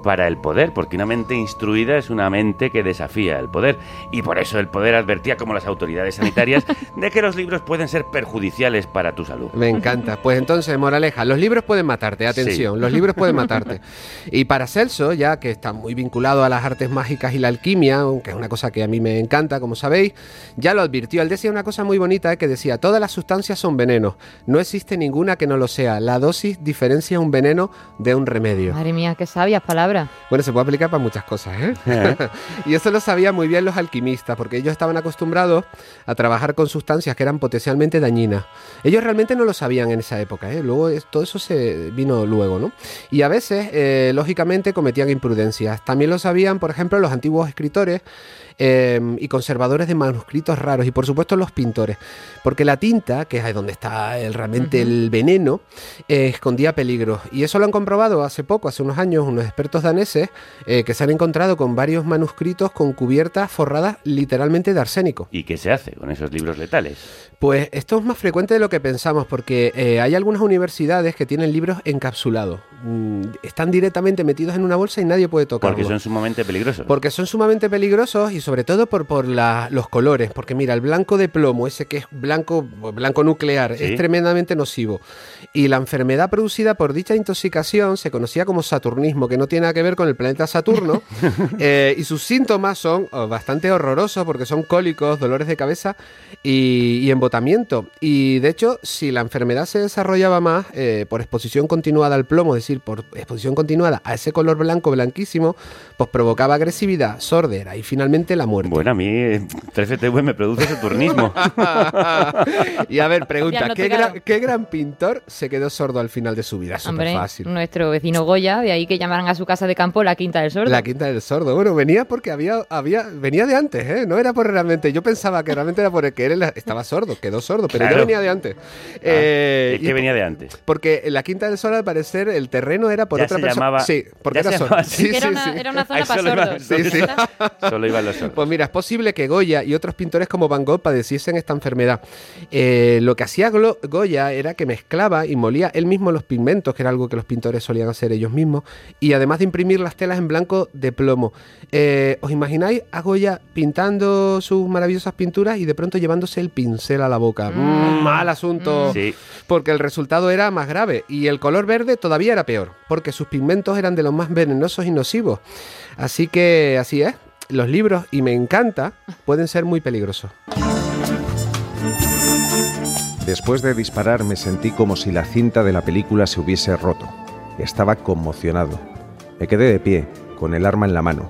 S3: para el poder, porque una mente instruida es una mente que desafía el poder. Y por eso el poder advertía, como las autoridades sanitarias, de que los libros pueden ser perjudiciales para tu salud.
S20: Me encanta. Pues entonces, moraleja, los libros pueden matarte, atención,
S3: Sí.
S20: los libros pueden matarte. Y para Celso, ya que está muy vinculado a las artes mágicas y la alquimia, aunque es una cosa que a mí me encanta, como sabéis, ya lo advirtió. Él decía una cosa muy bonita, eh, que decía, todas las sustancias son venenos, no existe ninguna que no lo sea. La dosis diferencia un veneno de un remedio.
S2: Madre mía, qué sabias palabras.
S20: Bueno, se puede aplicar para muchas cosas, ¿eh?
S3: Eh.
S20: y eso lo sabían muy bien los alquimistas, porque ellos estaban acostumbrados a trabajar con sustancias que eran potencialmente dañinas. Ellos realmente no lo sabían en esa época, ¿eh? Luego todo eso se vino luego, ¿no? Y a veces, eh, lógicamente, cometían imprudencias. También lo sabían, por ejemplo, los antiguos escritores eh, y conservadores de manuscritos raros y por supuesto los pintores, porque la tinta, que es ahí donde está el- realmente el veneno, eh, escondía peligros. Y eso lo han comprobado hace poco, hace unos años, unos expertos daneses eh, que se han encontrado con varios manuscritos con cubiertas forradas literalmente de arsénico.
S3: ¿Y qué se hace con esos libros letales?
S20: Pues esto es más frecuente de lo que pensamos, porque eh, hay algunas universidades que tienen libros encapsulados. Mm, están directamente metidos en una bolsa y nadie puede tocarlos.
S3: Porque son sumamente peligrosos.
S20: Porque son sumamente peligrosos y sobre todo por, por la- los colores. Porque mira, el blanco de plomo, ese que es blanco, blanco nuclear,
S3: Sí.
S20: es tremendamente nocivo. Y la enfermedad producida por dicha intoxicación se conocía como saturnismo, que no tiene nada que ver con el planeta Saturno. Eh, y sus síntomas son oh, bastante horrorosos porque son cólicos, dolores de cabeza y, y embotamiento. Y de hecho, si la enfermedad se desarrollaba más eh, por exposición continuada al plomo, es decir, por exposición continuada a ese color blanco, blanquísimo, pues provocaba agresividad, sordera y finalmente la muerte.
S3: Bueno, a mí eh, 13TV me produce saturnismo.
S20: y a ver, pregunta,
S2: no
S20: ¿qué, gran, qué gran pintor se quedó sordo al final de su vida? Súper
S2: Hombre,
S20: fácil.
S2: nuestro vecino Goya, de ahí que llamaran a su casa de campo la Quinta del Sordo.
S20: La quinta del sordo. Bueno, venía porque había, había, venía de antes, ¿eh? No era por realmente. Yo pensaba que realmente era por el que él estaba sordo, quedó sordo, pero ya
S3: Claro.
S20: venía de antes. Eh,
S3: ¿Es
S20: y
S3: que venía de antes?
S20: Porque en la quinta del sordo, al parecer, el terreno era por
S3: Ya
S20: otra
S3: se
S20: persona.
S3: llamaba-
S20: sí, porque
S3: ya
S20: era sordo. Sí,
S2: era
S20: sí,
S2: una-
S20: sí.
S2: era una zona para
S3: solo iban-
S2: sordos.
S20: Sí, sí.
S3: Solo iban los sordos.
S20: Pues mira, es posible que Goya y otros pintores como Van Gogh padeciesen esta enfermedad. Eh, lo que hacía Glo- Goya era que mezclaba y molía él mismo los pigmentos, que era algo que los pintores solían hacer ellos mismos, y además de imprimir las telas en blanco de plomo. Eh, ¿Os imagináis a Goya pintando sus maravillosas pinturas y de pronto llevándose el pincel a la boca? Mm, mal asunto.
S3: Sí.
S20: Porque el resultado era más grave y el color verde todavía era peor, porque sus pigmentos eran de los más venenosos y nocivos. Así que así es. Los libros, y me encanta, pueden ser muy peligrosos.
S13: Después de disparar me sentí como si la cinta de la película se hubiese roto. Estaba conmocionado. Me quedé de pie, con el arma en la mano.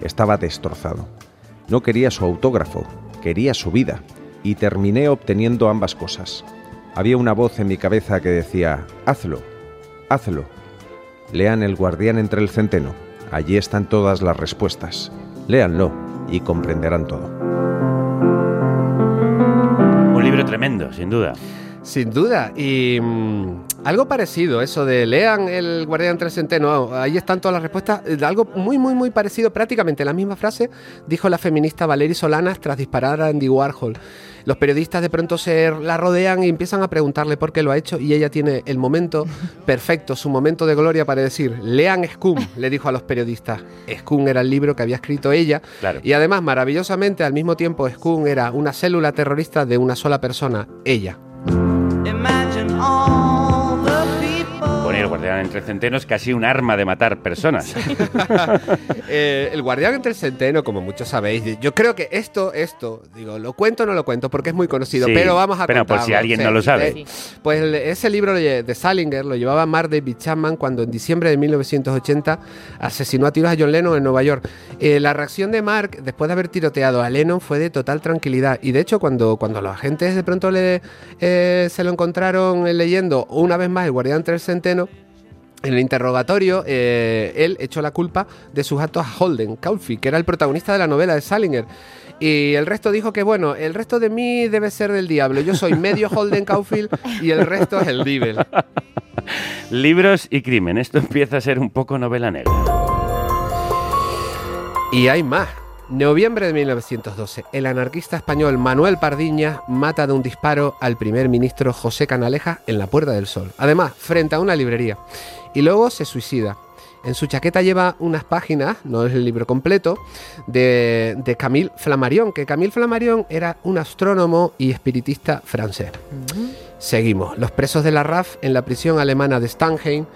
S13: Estaba destrozado. No quería su autógrafo, quería su vida, y terminé obteniendo ambas cosas. Había una voz en mi cabeza que decía, hazlo, hazlo. Lean El guardián entre el centeno. Allí están todas las respuestas. Léanlo y comprenderán todo.
S3: Un libro tremendo, sin duda.
S20: Sin duda. Y mm, algo parecido, eso de lean el Guardián entre el Centeno. Ahí están todas las respuestas. Eh, Algo muy, muy, muy parecido, prácticamente la misma frase, dijo la feminista Valerie Solanas tras disparar a Andy Warhol. Los periodistas de pronto se la rodean y empiezan a preguntarle por qué lo ha hecho y ella tiene el momento perfecto, su momento de gloria para decir, lean Scum, le dijo a los periodistas. Scum era el libro que había escrito ella y además maravillosamente al mismo tiempo Scum era una célula terrorista de una sola persona, ella.
S3: Poner el guardián entre el centeno es casi un arma de matar personas.
S20: Eh, el guardián entre el centeno, como muchos sabéis, yo creo que esto, esto, digo, lo cuento o no lo cuento porque es muy conocido,
S3: Sí,
S20: pero vamos a
S3: pero por si alguien no lo sabe.
S20: Pues ese libro de Salinger lo llevaba Mark David Chapman cuando en diciembre de 1980 asesinó a tiros a John Lennon en Nueva York. Eh, la reacción de Mark, después de haber tiroteado a Lennon, fue de total tranquilidad. Y de hecho, cuando, cuando los agentes de pronto le, eh, se lo encontraron leyendo una vez más El guardián entre el centeno, en el interrogatorio, eh, él echó la culpa de sus actos a Holden Caulfield, que era el protagonista de la novela de Salinger. Y el resto dijo que, bueno, el resto de mí debe ser del diablo. Yo soy medio Holden Caulfield y el resto es el Devil.
S3: Libros y crimen. Esto empieza a ser un poco novela negra.
S20: Y hay más. Noviembre de 1912, el anarquista español Manuel Pardiña mata de un disparo al primer ministro José Canaleja en la Puerta del Sol. Además, frente a una librería. Y luego se suicida. En su chaqueta lleva unas páginas, no es el libro completo, de, de Camille Flammarion, que Camille Flammarion era un astrónomo y espiritista francés. Seguimos. Los presos de la RAF en la prisión alemana de Stanheim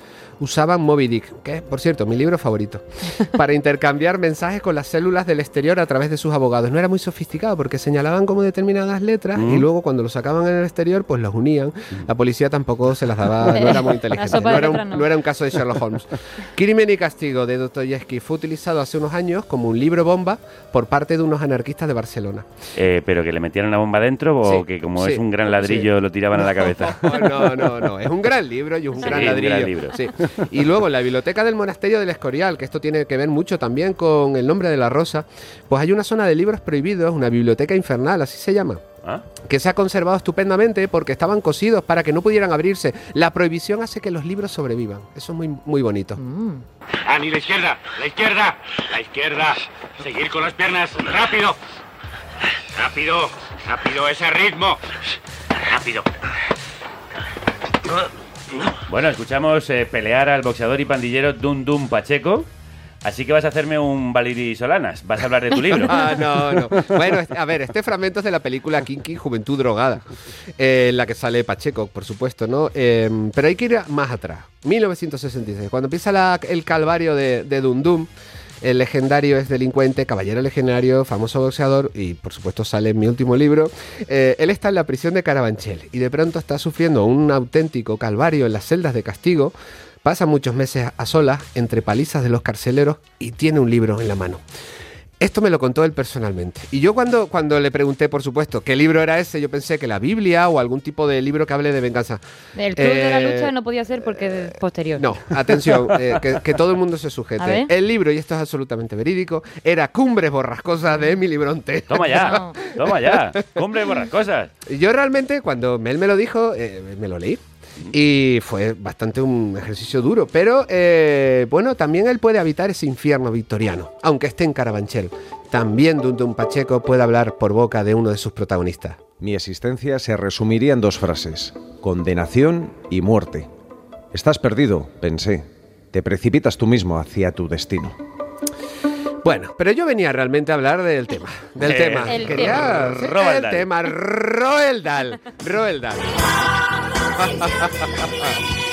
S20: usaban Moby Dick, que es, por cierto, mi libro favorito, para intercambiar mensajes con las células del exterior a través de sus abogados. No era muy sofisticado porque señalaban como determinadas letras
S3: Mm.
S20: y luego cuando lo sacaban en el exterior, pues los unían. La policía tampoco se las daba, no era muy
S2: La
S20: inteligente. No era, un,
S2: no.
S20: no era un caso de Sherlock Holmes. Crimen y castigo de Dostoyevsky fue utilizado hace unos años como un libro bomba por parte de unos anarquistas de Barcelona.
S3: Eh, pero que le metieran una bomba dentro o
S20: Sí,
S3: que como
S20: sí,
S3: es un gran ladrillo
S20: sí.
S3: lo tiraban a la cabeza.
S20: No, no, no. Es un gran libro y es un
S3: Sí,
S20: gran
S3: un
S20: ladrillo.
S3: gran libro.
S20: Sí. Y luego en la biblioteca del monasterio del Escorial, que esto tiene que ver mucho también con el nombre de la rosa, pues hay una zona de libros prohibidos, una biblioteca infernal, así se llama.
S3: ¿Ah?
S20: Que se ha conservado estupendamente porque estaban cosidos para que no pudieran abrirse. La prohibición hace que los libros sobrevivan. Eso es muy, muy bonito.
S21: Ani, la izquierda, la izquierda, la izquierda. Seguir con las piernas, rápido. Rápido, rápido, ese ritmo. Rápido.
S3: Bueno, escuchamos eh, pelear al boxeador y pandillero Dum Pacheco. Así que vas a hacerme un Valery Solanas. Vas a hablar de tu libro.
S20: Ah, no, no. Bueno, a ver, este fragmento es de la película Kinky Juventud Drogada, eh, en la que sale Pacheco, por supuesto, ¿no? Eh, pero hay que ir más atrás. 1966, cuando empieza el calvario de, de Dundum, el legendario es delincuente, caballero legendario, famoso boxeador, y por supuesto sale en mi último libro. eh, él está en la prisión de Carabanchel y de pronto está sufriendo un auténtico calvario en las celdas de castigo. Pasa muchos meses a solas entre palizas de los carceleros y tiene un libro en la mano. Esto me lo contó él personalmente. Y yo cuando, cuando le pregunté, por supuesto, qué libro era ese, yo pensé que la Biblia o algún tipo de libro que hable de venganza.
S2: El club de la
S20: Eh,
S2: lucha no podía ser porque es posterior.
S20: No, atención, eh, que, que todo el mundo se sujete. El libro, y esto es absolutamente verídico, era Cumbres Borrascosas de Emily Bronte.
S3: Toma ya, toma ya. Cumbre borrascosas.
S20: Yo realmente, cuando él me lo dijo, eh, me lo leí. Y fue bastante un ejercicio duro. Pero eh, bueno, también él puede habitar ese infierno victoriano, aunque esté en Carabanchel. También Dundun Pacheco puede hablar por boca de uno de sus protagonistas.
S13: Mi existencia se resumiría en dos frases, condenación y muerte. Estás perdido, pensé. Te precipitas tú mismo hacia tu destino.
S20: Bueno, pero yo venía realmente a hablar del tema. Del
S13: El
S20: tema.
S13: El
S20: Quería-
S13: tema.
S20: sí,
S13: Roald
S20: el tema. Roald Dahl. 哈哈哈哈哈哈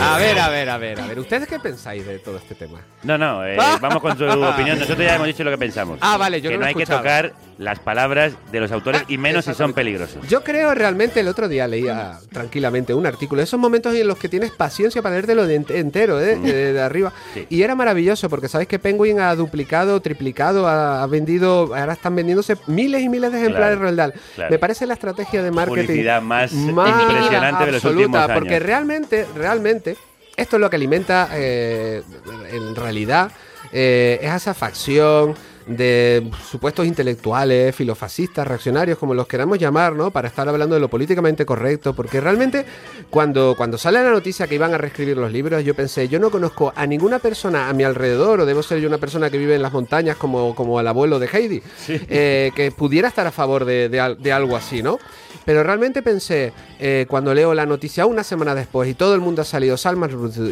S20: A ver, a ver, a ver, a ver. ¿Ustedes qué pensáis de todo este tema?
S3: No, no, eh, vamos con su opinión. Nosotros ya hemos dicho lo que pensamos.
S20: Ah, vale, yo
S3: Que
S20: no lo
S3: hay que tocar las palabras de los autores y menos si son peligrosos.
S20: Yo creo realmente, el otro día leía tranquilamente un artículo, esos momentos en los que tienes paciencia para leértelo de ent- entero, ¿eh? de, de arriba. Y era maravilloso, porque sabéis que Penguin ha duplicado, triplicado, ha, ha vendido, ahora están vendiéndose miles y miles de ejemplares
S3: Claro,
S20: Dahl.
S3: claro.
S20: Me parece la estrategia de marketing
S3: Publicidad más
S20: más
S3: impresionante de los últimos años.
S20: Porque realmente, realmente, esto es lo que alimenta, eh, en realidad, eh, es esa facción de supuestos intelectuales, filofascistas, reaccionarios, como los queramos llamar, ¿no? Para estar hablando de lo políticamente correcto, porque realmente cuando, cuando sale la noticia que iban a reescribir los libros, yo pensé, yo no conozco a ninguna persona a mi alrededor, o debo ser yo una persona que vive en las montañas como, como el abuelo de Heidi, eh, que pudiera estar a favor de, de al- de algo así, ¿no? Pero realmente pensé, eh, cuando leo la noticia una semana después y todo el mundo ha salido, Salman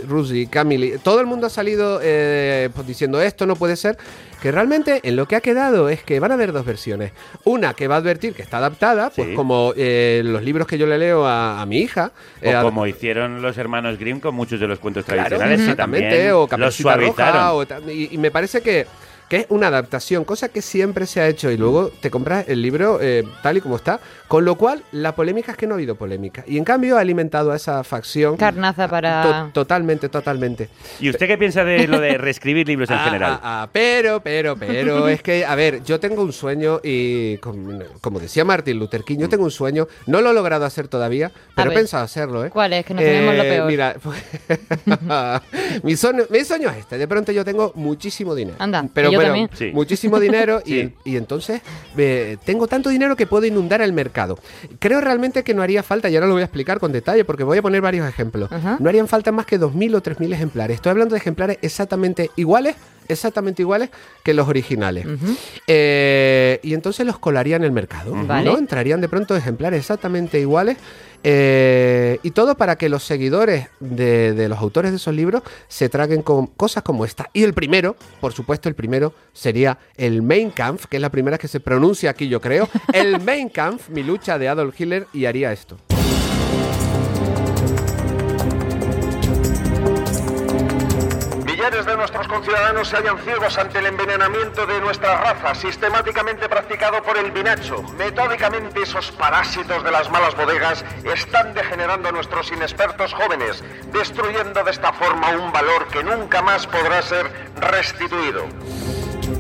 S20: Rushdie, Camille, todo el mundo ha salido eh, pues, diciendo esto no puede ser, que realmente en lo que ha quedado es que van a haber dos versiones. Una que va a advertir que está adaptada, pues
S3: Sí.
S20: como eh, los libros que yo le leo a, a mi hija.
S3: O
S20: eh,
S3: como hicieron los hermanos Grimm con muchos de los cuentos
S20: Claro,
S3: tradicionales, que
S20: exactamente,
S3: también
S20: o
S3: los
S20: Caperucita Roja,
S3: suavizaron.
S20: o ta- y, y me parece que, que es una adaptación, cosa que siempre se ha hecho, y luego te compras el libro eh, tal y como está, con lo cual la polémica es que no ha habido polémica, y en cambio ha alimentado a esa facción.
S2: Carnaza para...
S20: To- totalmente, totalmente.
S3: ¿Y usted qué piensa de lo de reescribir libros en
S20: Ah,
S3: general?
S20: ah, ah, pero, pero, pero, es que, a ver, yo tengo un sueño y, com- como decía Martin Luther King, yo tengo un sueño, no lo he logrado hacer todavía, pero he
S2: ver.
S20: pensado hacerlo, ¿eh?
S2: ¿Cuál es? Que nos tenemos lo
S20: Eh,
S2: peor.
S20: Mira, mi, sueño, mi sueño es este, de pronto yo tengo muchísimo dinero.
S2: Anda,
S20: pero,
S2: y yo
S20: pero
S2: también.
S20: Muchísimo dinero y,
S3: Sí.
S20: y entonces eh, tengo tanto dinero que puedo inundar el mercado. Creo realmente que no haría falta, y ahora lo voy a explicar con detalle porque voy a poner varios ejemplos.
S2: Ajá.
S20: No harían falta más que 2.000 o 3.000 ejemplares. Estoy hablando de ejemplares exactamente iguales, exactamente iguales que los originales. Eh, y entonces los colaría en el mercado. Entrarían de pronto ejemplares exactamente iguales. eh, y todo para que los seguidores de, de los autores de esos libros se traguen con cosas como esta. Y el primero, por supuesto, el primero sería el Mein Kampf, que es la primera que se pronuncia aquí, yo creo. El Mein Kampf, mi lucha de Adolf Hitler, y haría esto.
S22: Millares de nuestros conciudadanos se hallan ciegos ante el envenenamiento de nuestra raza, sistemáticamente practicado por el binacho. Metódicamente esos parásitos de las malas bodegas están degenerando a nuestros inexpertos jóvenes, destruyendo de esta forma un valor que nunca más podrá ser restituido.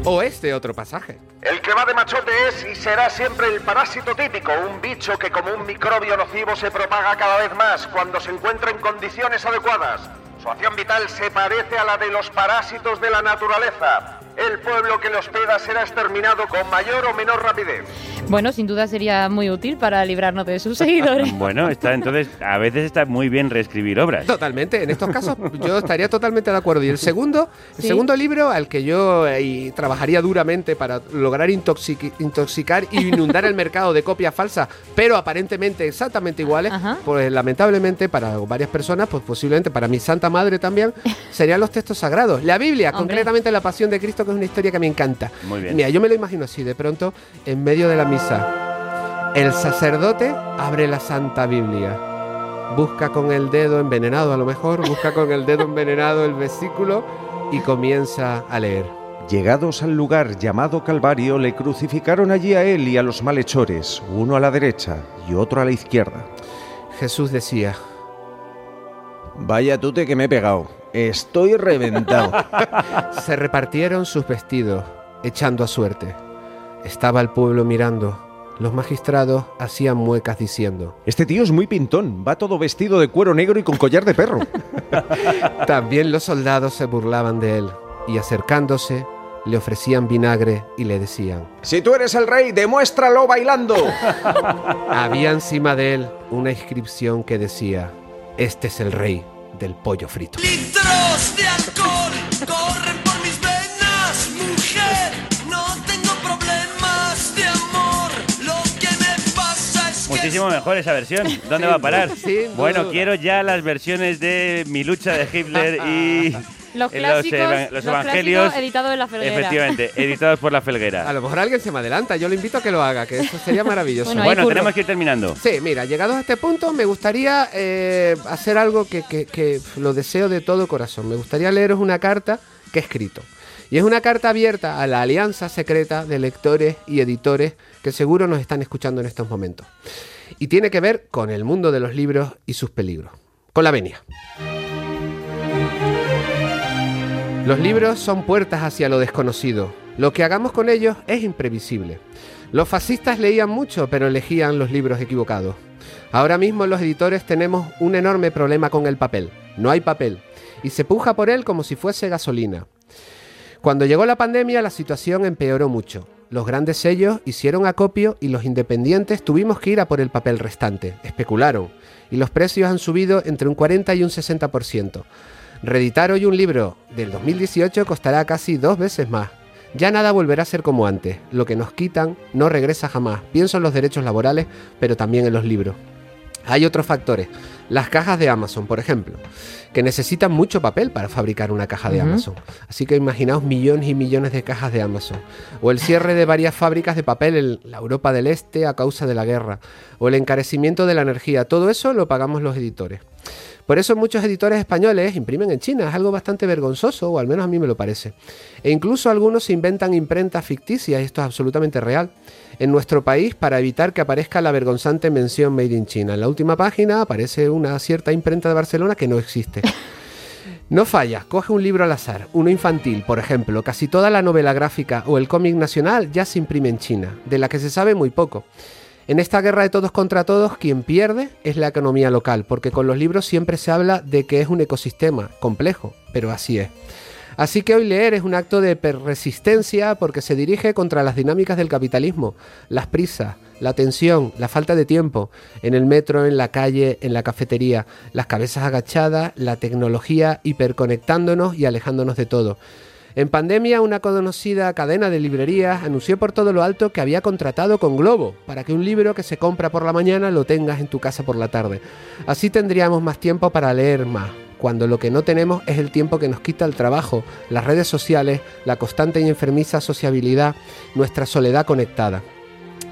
S20: O este otro pasaje.
S22: El que va de machote es y será siempre el parásito típico, un bicho que como un microbio nocivo se propaga cada vez más cuando se encuentra en condiciones adecuadas. Su acción vital se parece a la de los parásitos de la naturaleza. El pueblo que los hospeda será exterminado con mayor o menor rapidez.
S2: Bueno, sin duda sería muy útil para librarnos de sus seguidores.
S3: Bueno, está entonces a veces está muy bien reescribir obras.
S20: Totalmente, en estos casos yo estaría totalmente de acuerdo. Y el segundo, el segundo libro al que yo eh, y trabajaría duramente para lograr intoxic- intoxicar y inundar el mercado de copias falsas, pero aparentemente exactamente iguales, pues lamentablemente para varias personas, pues posiblemente para mi santa madre también, serían los textos sagrados. La Biblia,
S2: Hombre.
S20: concretamente la Pasión de Cristo, que es una historia que me encanta.
S3: Muy bien.
S20: Mira, yo me lo imagino así, de pronto, en medio de la misa. El sacerdote abre la Santa Biblia. Busca con el dedo envenenado, a lo mejor, busca con el dedo envenenado el versículo y comienza a leer.
S13: Llegados al lugar llamado Calvario, le crucificaron allí a él y a los malhechores, uno a la derecha y otro a la izquierda.
S20: Jesús decía,
S13: Vaya tute que me he pegado. Estoy reventado.
S20: Se repartieron sus vestidos, echando a suerte. Estaba el pueblo mirando. Los magistrados hacían muecas diciendo.
S13: Este tío es muy pintón, va todo vestido de cuero negro y con collar de perro.
S20: También los soldados se burlaban de él y acercándose le ofrecían vinagre y le decían.
S13: Si tú eres el rey, demuéstralo bailando.
S20: Había encima de él una inscripción que decía, este es el rey del pollo frito.
S15: Litros de alcohol corren
S3: Muchísimo mejor esa versión. ¿Dónde va a parar? Bueno,
S20: duda.
S3: quiero ya las versiones de Mi lucha de Hitler y
S2: Los clásicos,
S3: evangelios.
S2: editados en la felguera.
S3: Efectivamente, editados por la felguera.
S20: A lo mejor alguien se me adelanta, yo lo invito a que lo haga, que eso sería maravilloso.
S3: Bueno, tenemos que ir terminando.
S20: Sí, mira, llegados a este punto, me gustaría eh, hacer algo que, que- que lo deseo de todo corazón. Me gustaría leeros una carta que he escrito. Y es una carta abierta a la alianza secreta de lectores y editores que seguro nos están escuchando en estos momentos. Y tiene que ver con el mundo de los libros y sus peligros. Con la venia. Los libros son puertas hacia lo desconocido. Lo que hagamos con ellos es imprevisible. Los fascistas leían mucho, pero elegían los libros equivocados. Ahora mismo los editores tenemos un enorme problema con el papel. No hay papel. Y se puja por él como si fuese gasolina. Cuando llegó la pandemia la situación empeoró mucho. Los grandes sellos hicieron acopio y los independientes tuvimos que ir a por el papel restante. Especularon. Y los precios han subido entre un 40 y un 60%. Reeditar hoy un libro del 2018 costará casi dos veces más. Ya nada volverá a ser como antes. Lo que nos quitan no regresa jamás. Pienso en los derechos laborales, pero también en los libros. Hay otros factores. Las cajas de Amazon, por ejemplo, que necesitan mucho papel para fabricar una caja de. Amazon. Así que imaginaos millones y millones de cajas de Amazon. O el cierre de varias fábricas de papel en la Europa del Este a causa de la guerra. O el encarecimiento de la energía. Todo eso lo pagamos los editores. Por eso muchos editores españoles imprimen en China, es algo bastante vergonzoso, o al menos a mí me lo parece. E incluso algunos se inventan imprentas ficticias, y esto es absolutamente real, en nuestro país para evitar que aparezca la vergonzante mención Made in China. En la última página aparece una cierta imprenta de Barcelona que no existe. No falla, coge un libro al azar, uno infantil, por ejemplo, casi toda la novela gráfica o el cómic nacional ya se imprime en China, de la que se sabe muy poco. En esta guerra de todos contra todos, quien pierde es la economía local, porque con los libros siempre se habla de que es un ecosistema complejo, pero así es. Así que hoy leer es un acto de resistencia porque se dirige contra las dinámicas del capitalismo, las prisas, la tensión, la falta de tiempo, en el metro, en la calle, en la cafetería, las cabezas agachadas, la tecnología hiperconectándonos y alejándonos de todo. En pandemia, una conocida cadena de librerías anunció por todo lo alto que había contratado con Globo para que un libro que se compra por la mañana lo tengas en tu casa por la tarde. Así tendríamos más tiempo para leer más, cuando lo que no tenemos es el tiempo que nos quita el trabajo, las redes sociales, la constante y enfermiza sociabilidad, nuestra soledad conectada.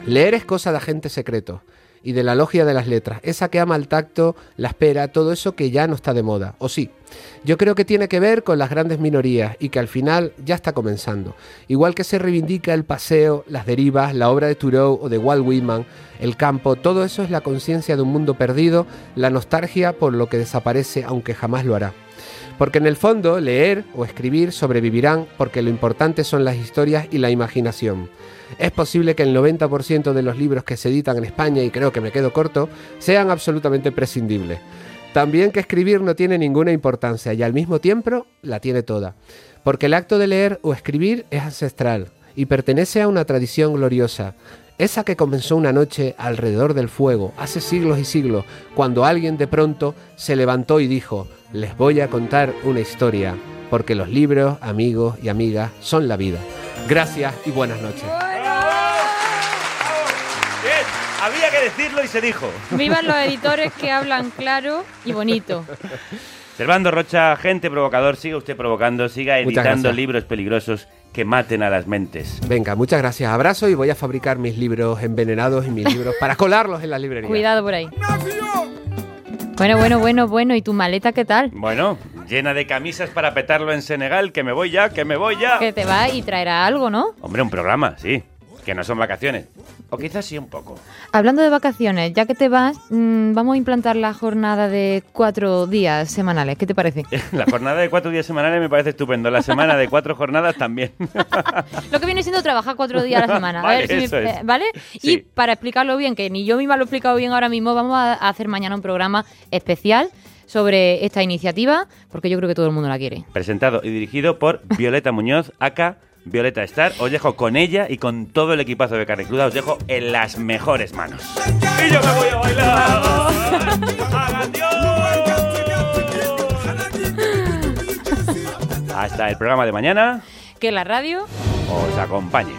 S20: Leer es cosa de agentes secretos y de la logia de las letras, esa que ama el tacto, la espera, todo eso que ya no está de moda, o sí. Yo creo que tiene que ver con las grandes minorías y que al final ya está comenzando. Igual que se reivindica el paseo, las derivas, la obra de Thoreau o de Walt Whitman, el campo, todo eso es la conciencia de un mundo perdido, la nostalgia por lo que desaparece aunque jamás lo hará. Porque en el fondo, leer o escribir sobrevivirán porque lo importante son las historias y la imaginación. Es posible que el 90% de los libros que se editan en España, y creo que me quedo corto, sean absolutamente prescindibles. También que escribir no tiene ninguna importancia y al mismo tiempo la tiene toda. Porque el acto de leer o escribir es ancestral y pertenece a una tradición gloriosa. Esa que comenzó una noche alrededor del fuego, hace siglos y siglos, cuando alguien de pronto se levantó y dijo, les voy a contar una historia, porque los libros, amigos y amigas, son la vida. Gracias y buenas noches.
S3: Bien, había que decirlo y se dijo.
S2: Vivan los editores que hablan claro y bonito.
S3: Servando Rocha, gente provocador, siga usted provocando, siga editando libros peligrosos que maten a las mentes.
S20: Venga, muchas gracias. Abrazo y voy a fabricar mis libros envenenados y mis libros para colarlos en las librerías.
S2: Cuidado por ahí. Bueno, bueno, bueno, bueno. ¿Y tu maleta qué tal?
S3: Bueno, llena de camisas para petarlo en Senegal, que me voy ya, que me voy ya.
S2: Que te va y traerá algo, ¿no?
S3: Hombre, un programa, sí. Que no son vacaciones. O quizás sí un poco.
S2: Hablando de vacaciones, ya que te vas, mm, vamos a implantar la jornada de cuatro días semanales. ¿Qué te parece?
S3: La jornada de cuatro días semanales me parece estupendo. La semana de cuatro jornadas también.
S2: Lo que viene siendo trabajar cuatro días a la semana. A
S3: Vale,
S2: ver si me- eh, ¿Vale?
S3: Sí.
S2: Y para explicarlo bien, que ni yo misma lo he explicado bien ahora mismo, vamos a hacer mañana un programa especial sobre esta iniciativa, porque yo creo que todo el mundo la quiere.
S3: Presentado y dirigido por Violeta Muñoz, acá Violeta Star. Os dejo con ella y con todo el equipazo de Carne Cruda. Os dejo en las mejores manos. Y yo me voy a bailar. Hasta el programa de mañana.
S2: Que la radio
S3: Os acompañe.